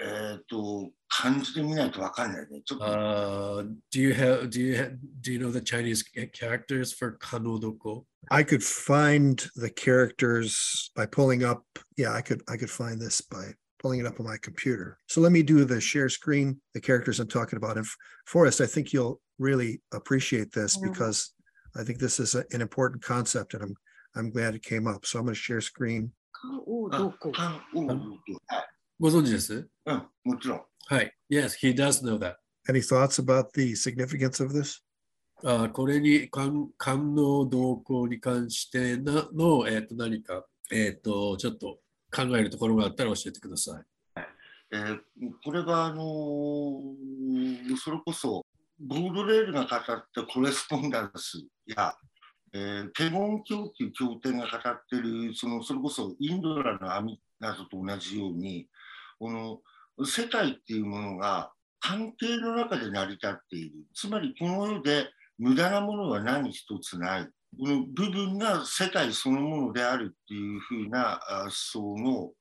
[SPEAKER 5] えっ、と、漢字で見ないとわかんないね。ちょっと、
[SPEAKER 3] Uh, do you have do you have do you know the Chinese characters for kanodoko?
[SPEAKER 1] I could find the characters by pulling up. Yeah, I could I could find this by pulling it up on my computer. So let me do the share screen, the characters I'm talking about. And Forrest, I think you'll really appreciate this
[SPEAKER 4] Mhm.
[SPEAKER 1] because I think this is a- an important concept and I'm I'm glad it came up. So I'm going to share screen.
[SPEAKER 4] 顔どこ
[SPEAKER 5] 漢を、はい、
[SPEAKER 3] ご存知です
[SPEAKER 5] うん、もちろん。
[SPEAKER 3] はい。Yes, he does know that.
[SPEAKER 1] Any thoughts about the significance of this?
[SPEAKER 3] あこれに官官能動向に関してなの、えっと何か、えっとちょっと 考えるところがあったら教えてください。
[SPEAKER 5] えーこれはあのーそれこそボードレールが語ったコレスポンダンスや、えー、ケゴン教っていう経典が語ってるそのそれこそインドラの網などと同じようにこの世界っていうものが関係の中で成り立っているつまりこの世で無駄なものは何一つないこの部分が世界そのものであるっていうふうなあ思想の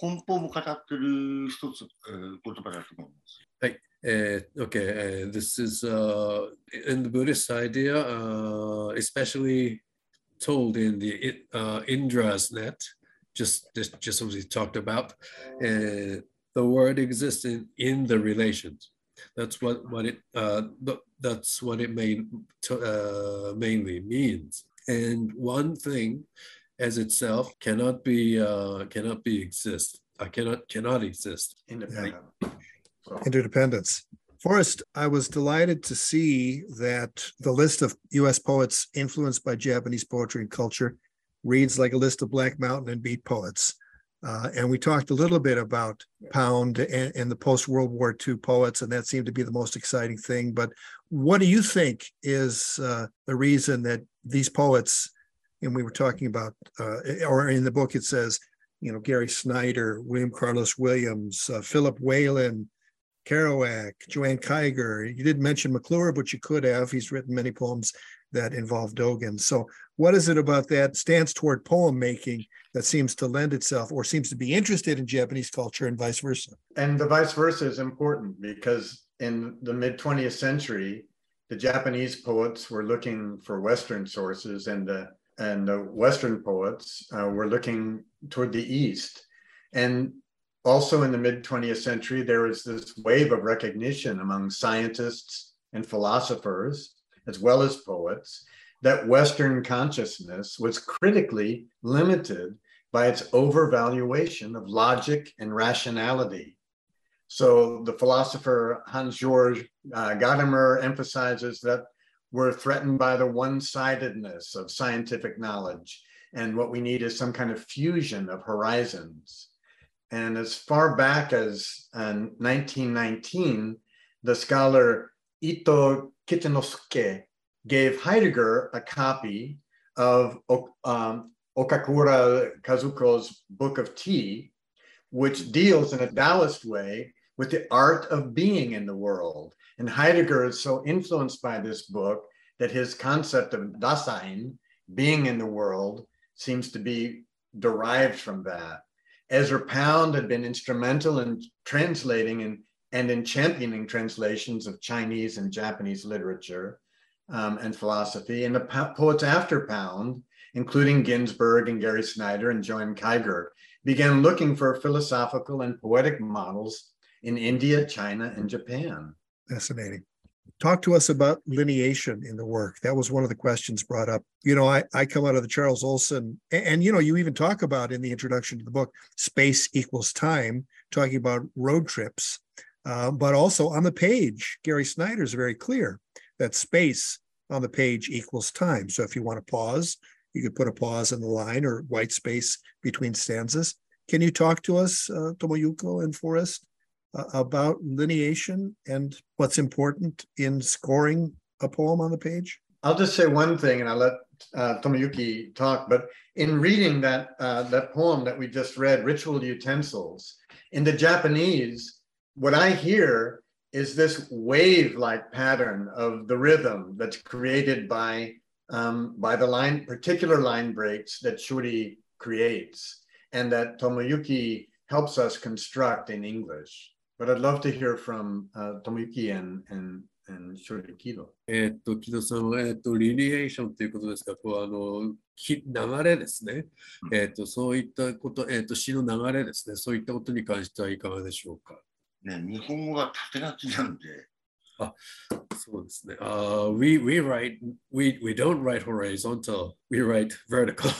[SPEAKER 5] 根本も語ってる一つ、えー言葉だと思います。
[SPEAKER 3] はい Uh, okay, uh, this is uh, in the Buddhist idea, uh, especially told in the uh, Indra's net, just, just just as we talked about. Uh, the word exists in, in the relations. That's what what it uh, th- that's what it main, to, uh, mainly means. And one thing, as itself, cannot be uh, cannot be exist. I cannot cannot exist.
[SPEAKER 2] Independent. So,
[SPEAKER 1] Interdependence. Forrest, I was delighted to see that the list of US poets influenced by Japanese poetry and culture reads like a list of Black Mountain and Beat poets. Uh, and we talked a little bit about Pound and, and the post World War II poets, and that seemed to be the most exciting thing. But what do you think is uh, the reason that these poets, and we were talking about, uh, or in the book it says, you know, Gary Snyder, William Carlos Williams, uh, Philip Whalen, Kerouac, Joanne Kyger. You didn't mention McClure, but you could have. He's written many poems that involve Dogen. So, what is it about that stance toward poem making that seems to lend itself or seems to be interested in Japanese culture and vice versa?
[SPEAKER 2] and the vice versa is important because in the mid 20th century, the Japanese poets were looking for Western sources, and the and the Western poets uh, were looking toward the East. And also in the mid 20th century, there was this wave of recognition among scientists and philosophers, as well as poets, that Western consciousness was critically limited by its overvaluation of logic and rationality. So the philosopher Hans Georg uh, Gadamer emphasizes that we're threatened by the one sidedness of scientific knowledge. And what we need is some kind of fusion of horizons. And as far back as uh, 1919, the scholar Ito Kichinosuke gave Heidegger a copy of um, Okakura Kakuzo's Book of Tea, which deals in a Taoist way with the art of being in the world. And Heidegger is so influenced by this book that his concept of Dasein, being in the world, seems to be derived from that. Ezra Pound had been instrumental in translating and, and in championing translations of Chinese and Japanese literature um, and philosophy. And the po- poets after Pound, including Ginsberg and Gary Snyder and Joan Kyger, began looking for philosophical and poetic models in India, China, and Japan.
[SPEAKER 1] Fascinating. Talk to us about lineation in the work. That was one of the questions brought up. You know, I, I come out of the Charles Olson, and, and you know, you even talk about in the introduction to the book, space equals time, talking about road trips. Uh, but also on the page, Gary Snyder is very clear that space on the page equals time. So if you want to pause, you could put a pause in the line or white space between stanzas. Can you talk to us, uh, Tomoyuki and Forrest, uh, about lineation and what's important in scoring a poem on the page?
[SPEAKER 2] I'll just say one thing, and I'll let uh, Tomoyuki talk. But in reading that uh, that poem that we just read, "Ritual Utensils," in the Japanese, what I hear is this wave-like pattern of the rhythm that's created by um, by the line, particular line breaks that Shuri creates, and that Tomoyuki helps us construct in English. But I'd love to hear from uh, Tomoyuki and, and, and Shuri Kido.
[SPEAKER 3] えーっと、木戸さんは、えーっと、リニエーションということですか、こうあのき流れですね、えーっと、そういったこと、えーっと、詩の流れですね、そういったことに関してはいかがでしょうか。
[SPEAKER 5] ね、日本語は縦書きなんで、
[SPEAKER 3] そうですね。Uh, we, we write, we, we don't write horizontal, we write vertical.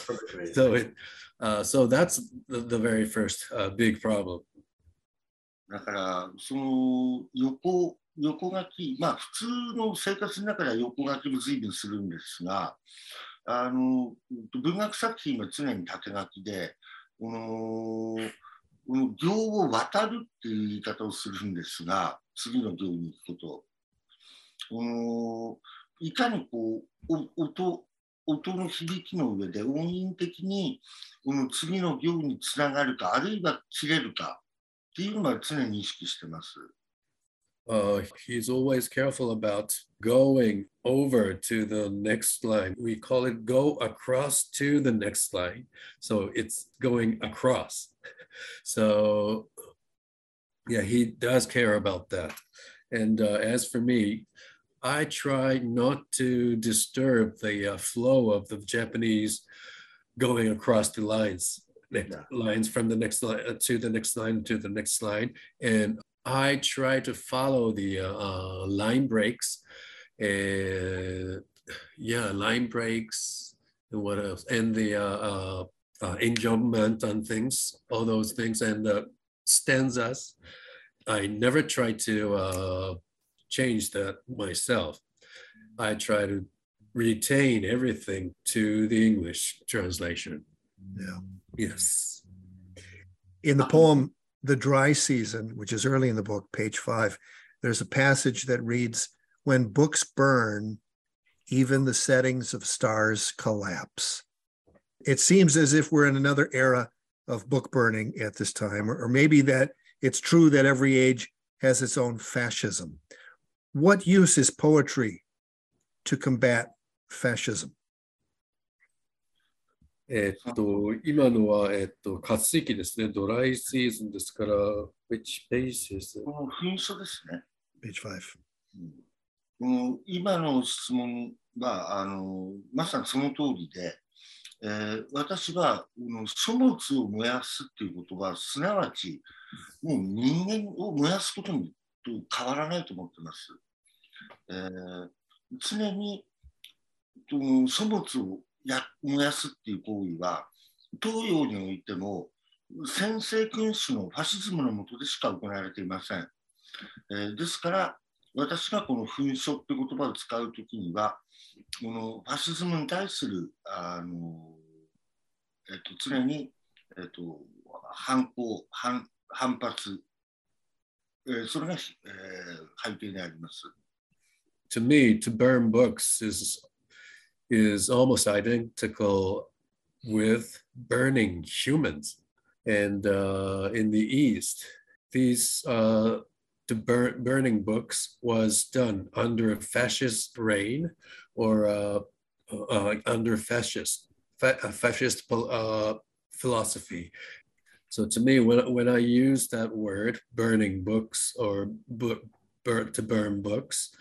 [SPEAKER 3] so it, uh, so that's the, the very first uh, big problem.
[SPEAKER 5] だから、その横横書き、まあ普通の生活の中では横書きも随分するんですが、あの文学作品は常に縦書きで、このこの行を渡るっていう言い方をするんですが、次の行に行くこと。このいかにこうお音音の響きの上で音韻的にこの次の行につながるか、あるいは切れるかっていうのは常に意識してます。
[SPEAKER 3] Uh, he's always careful about going over to the next line. We call it go across to the next line. So it's going across. So, yeah, he does care about that. And uh, as for me, I try not to disturb the uh, flow of the Japanese going across the lines, lines from the next line uh, to the next line to the next line. And I try to follow the uh, uh, line breaks and yeah, line breaks and what else? And the uh, uh, uh, enjambment on things, all those things, and the stanzas. I never try to uh, change that myself. I try to retain everything to the English translation.
[SPEAKER 1] Yeah.
[SPEAKER 3] Yes.
[SPEAKER 1] In the poem, The Dry Season, which is early in the book, page five, there's a passage that reads, When books burn, even the settings of stars collapse. It seems as if we're in another era of book burning at this time, or, or maybe that it's true that every age has its own fascism. What use is poetry to combat fascism?
[SPEAKER 3] えーっと、今のは、えーっと、活水期ですね。ドライシーズンですから、which page is it?
[SPEAKER 5] この紛争ですね。
[SPEAKER 1] Page five.
[SPEAKER 5] この今の質問はあのまさにその通りで、えー私はこの書物を燃やすっていうことはすなわちもう人間を燃やすことにと変わらないと思ってます。えー常にと書物をや燃やすっていう行為は東洋においても先制君主のファシズムの下でしか行われていません。えーですから私がこの紛争って言葉を使うときには、このファシズムに対するあの、えっと、常に、えっと、反抗、反反発、えーそれが、えー背景にあります。
[SPEAKER 3] To me, to burn books is is almost identical with burning humans. And uh, in the East, these uh, to burn, burning books was done under a fascist reign or uh, uh, under fascist fa fascist uh, philosophy. So to me, when, when I use that word, burning books or bu burn, to burn books,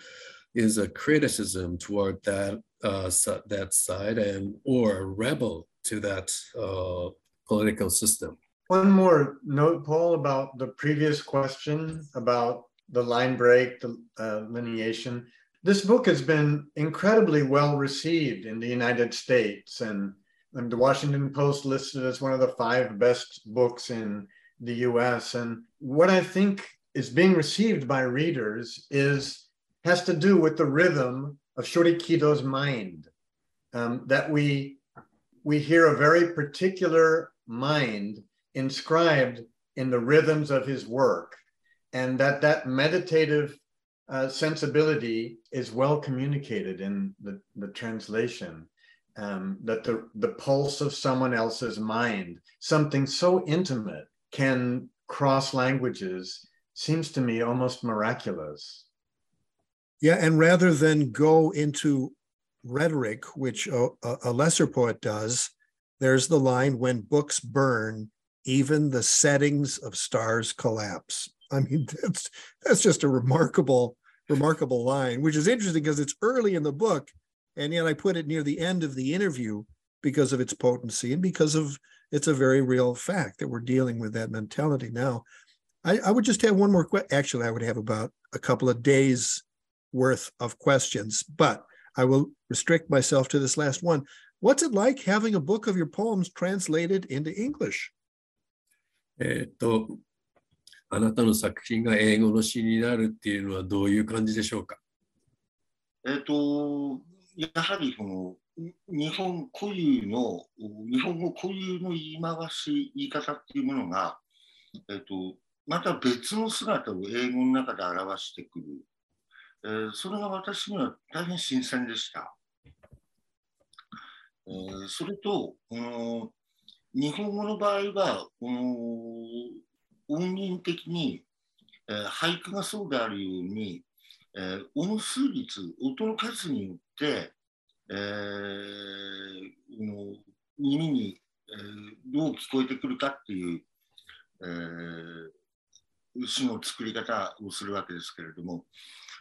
[SPEAKER 3] is a criticism toward that uh, that side and or a rebel to that uh, political system.
[SPEAKER 2] One more note, Paul, about the previous question about the line break, the uh, lineation. This book has been incredibly well received in the United States, and, and the Washington Post listed as one of the five best books in the US. And what I think is being received by readers is has to do with the rhythm of Shuri Kido's mind. Um, that we we hear a very particular mind inscribed in the rhythms of his work, and that that meditative uh, sensibility is well communicated in the, the translation. Um, that the, the pulse of someone else's mind, something so intimate, can cross languages, seems to me almost miraculous.
[SPEAKER 1] Yeah, and rather than go into rhetoric, which a, a lesser poet does, there's the line when books burn, even the settings of stars collapse. I mean, that's that's just a remarkable, remarkable line, which is interesting because it's early in the book, and yet I put it near the end of the interview because of its potency and because of it's a very real fact that we're dealing with that mentality now. I, I would just have one more question. Actually, I would have about a couple of days worth of questions, but I will restrict myself to this last one. What's it like having a book of your poems translated into English?
[SPEAKER 3] えっと、あなたの作品が英語の詩になるっていうのはどういう感じでしょうか？
[SPEAKER 5] えっと、やはりこの日本固有の、日本語固有の言い回し、言い方っていうものが、えっと、また別の姿を英語の中で表してくる。えー、それが私には大変新鮮でした。えー、それと、この日本語の場合は、この音韻的に、えー、俳句がそうであるように、えー、音数率、音の数によって、えー、の耳に、えー、どう聞こえてくるかっていう、えー、詩の作り方をするわけですけれども、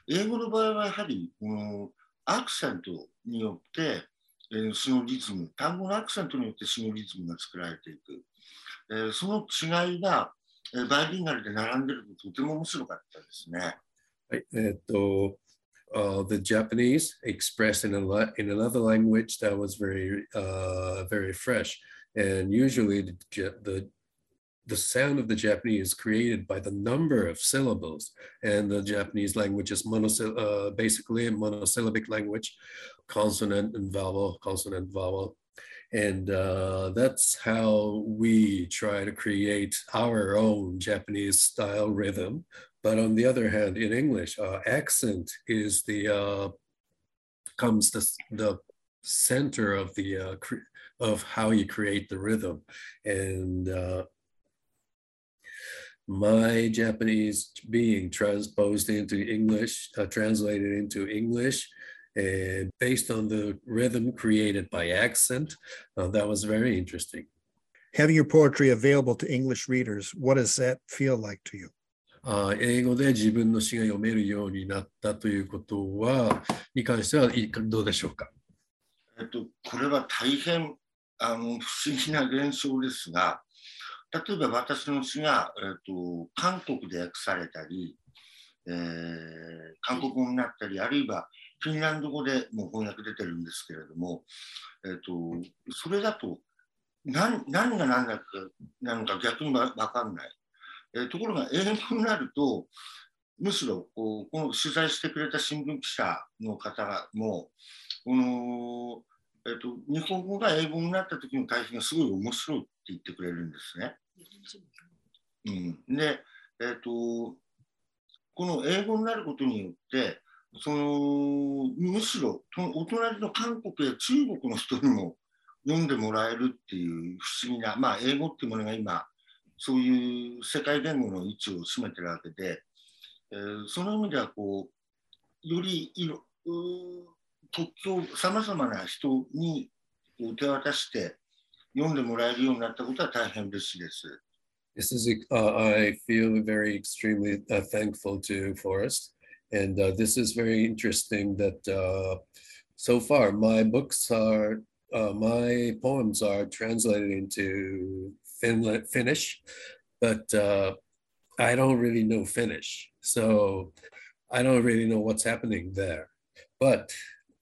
[SPEAKER 5] 英語の場合はやはりこのアクセントによって、えー、詩のリズム、単語のアクセントによって詩のリズムが作られていく。えー、その違いが、えー、バイリンガルで並んでるととても面白かったですね。
[SPEAKER 3] はい、えっと、uh, the Japanese expressed in, a, in another language that was very, uh, very fresh. And usually the, the, the sound of the Japanese is created by the number of syllables. And the Japanese language is monosyll uh, basically a monosyllabic language, consonant and vowel, consonant, vowel. And uh, that's how we try to create our own Japanese style rhythm but on the other hand, in English, uh, accent is the uh, comes the, the center of the uh, of how you create the rhythm, and uh, my Japanese being transposed into English, uh, translated into English, and based on the rhythm created by accent, uh, that was very interesting.
[SPEAKER 1] Having your poetry available to English readers, what does that feel like to you?
[SPEAKER 3] あ英語で自分の詩が読めるようになったということは、に関してはどうでしょうか。
[SPEAKER 5] えっと、これは大変あの不思議な現象ですが、 例えば私の詩が、えっと、韓国で訳されたり、えー、韓国語になったり、あるいはフィンランド語でも翻訳出てるんですけれども、えっと、それだと何何が何だかなのか逆に分かんない。えー、ところが英語になると、むしろこうこの取材してくれた新聞記者の方も、このえーと、日本語が英語になった時の対比がすごい面白いって言ってくれるんですね。うん、で、えーと、この英語になることによってそのむしろお隣の韓国や中国の人にも読んでもらえるっていう不思議な、まあ、英語っていうものが今そういう世界言語の位置を占めてるわけで、えーその意味ではこうよりいろうー特徴さまざまな人にこう手渡して読んでもらえるようになったことは大変嬉しいです。
[SPEAKER 3] This is, uh, I feel very extremely uh, thankful to Forrest. And uh, this is very interesting that uh, so far my books are, uh, my poems are translated into Finland, Finnish, but uh, I don't really know Finnish. So I don't really know what's happening there. But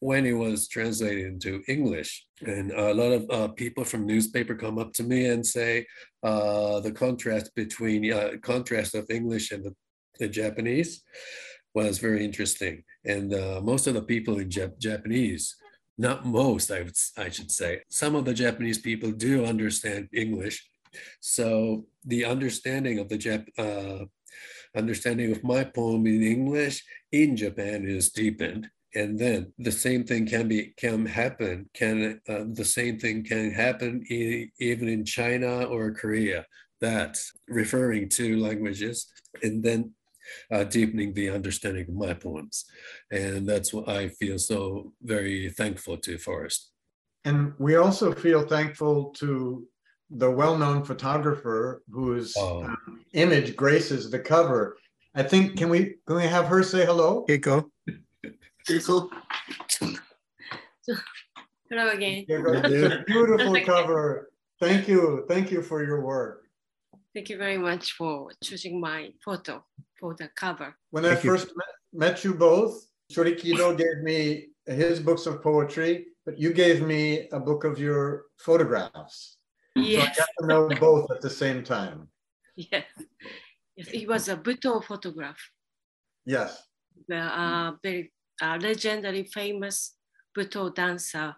[SPEAKER 3] when it was translated into English, and a lot of uh, people from newspaper come up to me and say, uh, the contrast between uh, contrast of English and the, the Japanese was very interesting. And uh, most of the people in Jap- Japanese, not most, I would I should say, some of the Japanese people do understand English. So the understanding of the Jap uh, understanding of my poem in English in Japan is deepened. And then the same thing can be can happen. Can uh, the same thing can happen e- even in China or Korea? That's referring to languages, and then uh, deepening the understanding of my poems, and that's what I feel so very thankful to Forrest.
[SPEAKER 2] And we also feel thankful to the well-known photographer whose
[SPEAKER 3] Oh.
[SPEAKER 2] um, image graces the cover. I think can we can we have her say hello?
[SPEAKER 1] Keiko,
[SPEAKER 5] Jacob.
[SPEAKER 4] Hello again.
[SPEAKER 2] Beautiful cover. Thank you. Thank you for your work.
[SPEAKER 4] Thank you very much for choosing my photo for the cover.
[SPEAKER 2] When
[SPEAKER 1] Thank I you.
[SPEAKER 2] first met, met, you both, Shuri Kido gave me his books of poetry, but you gave me a book of your photographs. Yes. So I got to know both at the same time.
[SPEAKER 4] Yes. yes. He was a Butoh photograph.
[SPEAKER 2] Yes.
[SPEAKER 4] The, uh, very uh, legendary famous Butoh dancer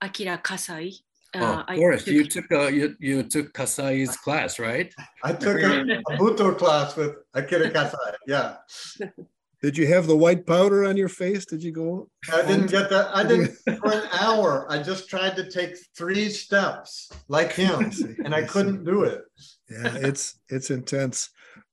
[SPEAKER 4] Akira Kasai.
[SPEAKER 3] Oh,
[SPEAKER 4] Uh, I
[SPEAKER 3] Forrest, you
[SPEAKER 4] took-
[SPEAKER 3] took uh, you you took Kasai's class, right?
[SPEAKER 2] I took a, a Butoh class with Akira Kasai. Yeah.
[SPEAKER 1] did you have the white powder on your face? Did you go?
[SPEAKER 2] I didn't get that. I didn't for an hour. I just tried to take three steps like him,
[SPEAKER 1] see,
[SPEAKER 2] and I
[SPEAKER 1] I
[SPEAKER 2] couldn't do it.
[SPEAKER 1] Yeah, it's it's intense.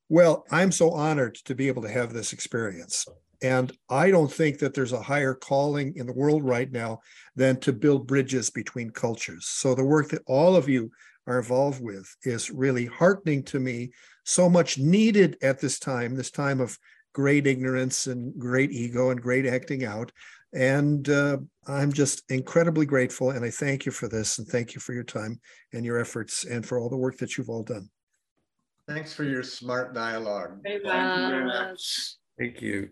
[SPEAKER 1] Well, I'm so honored to be able to have this experience. And I don't think that there's a higher calling in the world right now than to build bridges between cultures. So the work that all of you are involved with is really heartening to me, so much needed at this time, this time of great ignorance and great ego and great acting out. And uh, I'm just incredibly grateful. And I thank you for this and thank you for your time and your efforts and for all the work that you've all done.
[SPEAKER 2] Thanks for your smart dialogue.
[SPEAKER 5] Thank you very
[SPEAKER 4] much.
[SPEAKER 3] Thank you.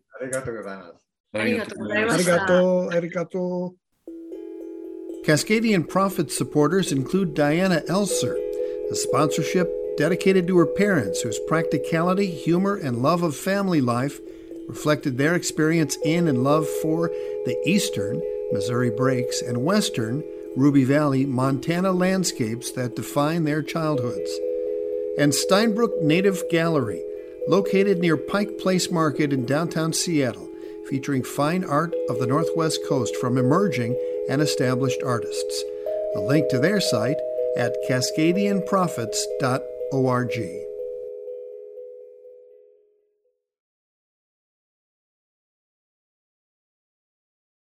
[SPEAKER 6] Cascadian Prophets supporters include Diana Elser, a sponsorship dedicated to her parents whose practicality, humor, and love of family life reflected their experience in and love for the eastern Missouri Breaks and western Ruby Valley, Montana landscapes that define their childhoods. And Steinbrueck Native Gallery located near Pike Place Market in downtown Seattle, featuring fine art of the Northwest Coast from emerging and established artists. A link to their site at cascadianprophets.org.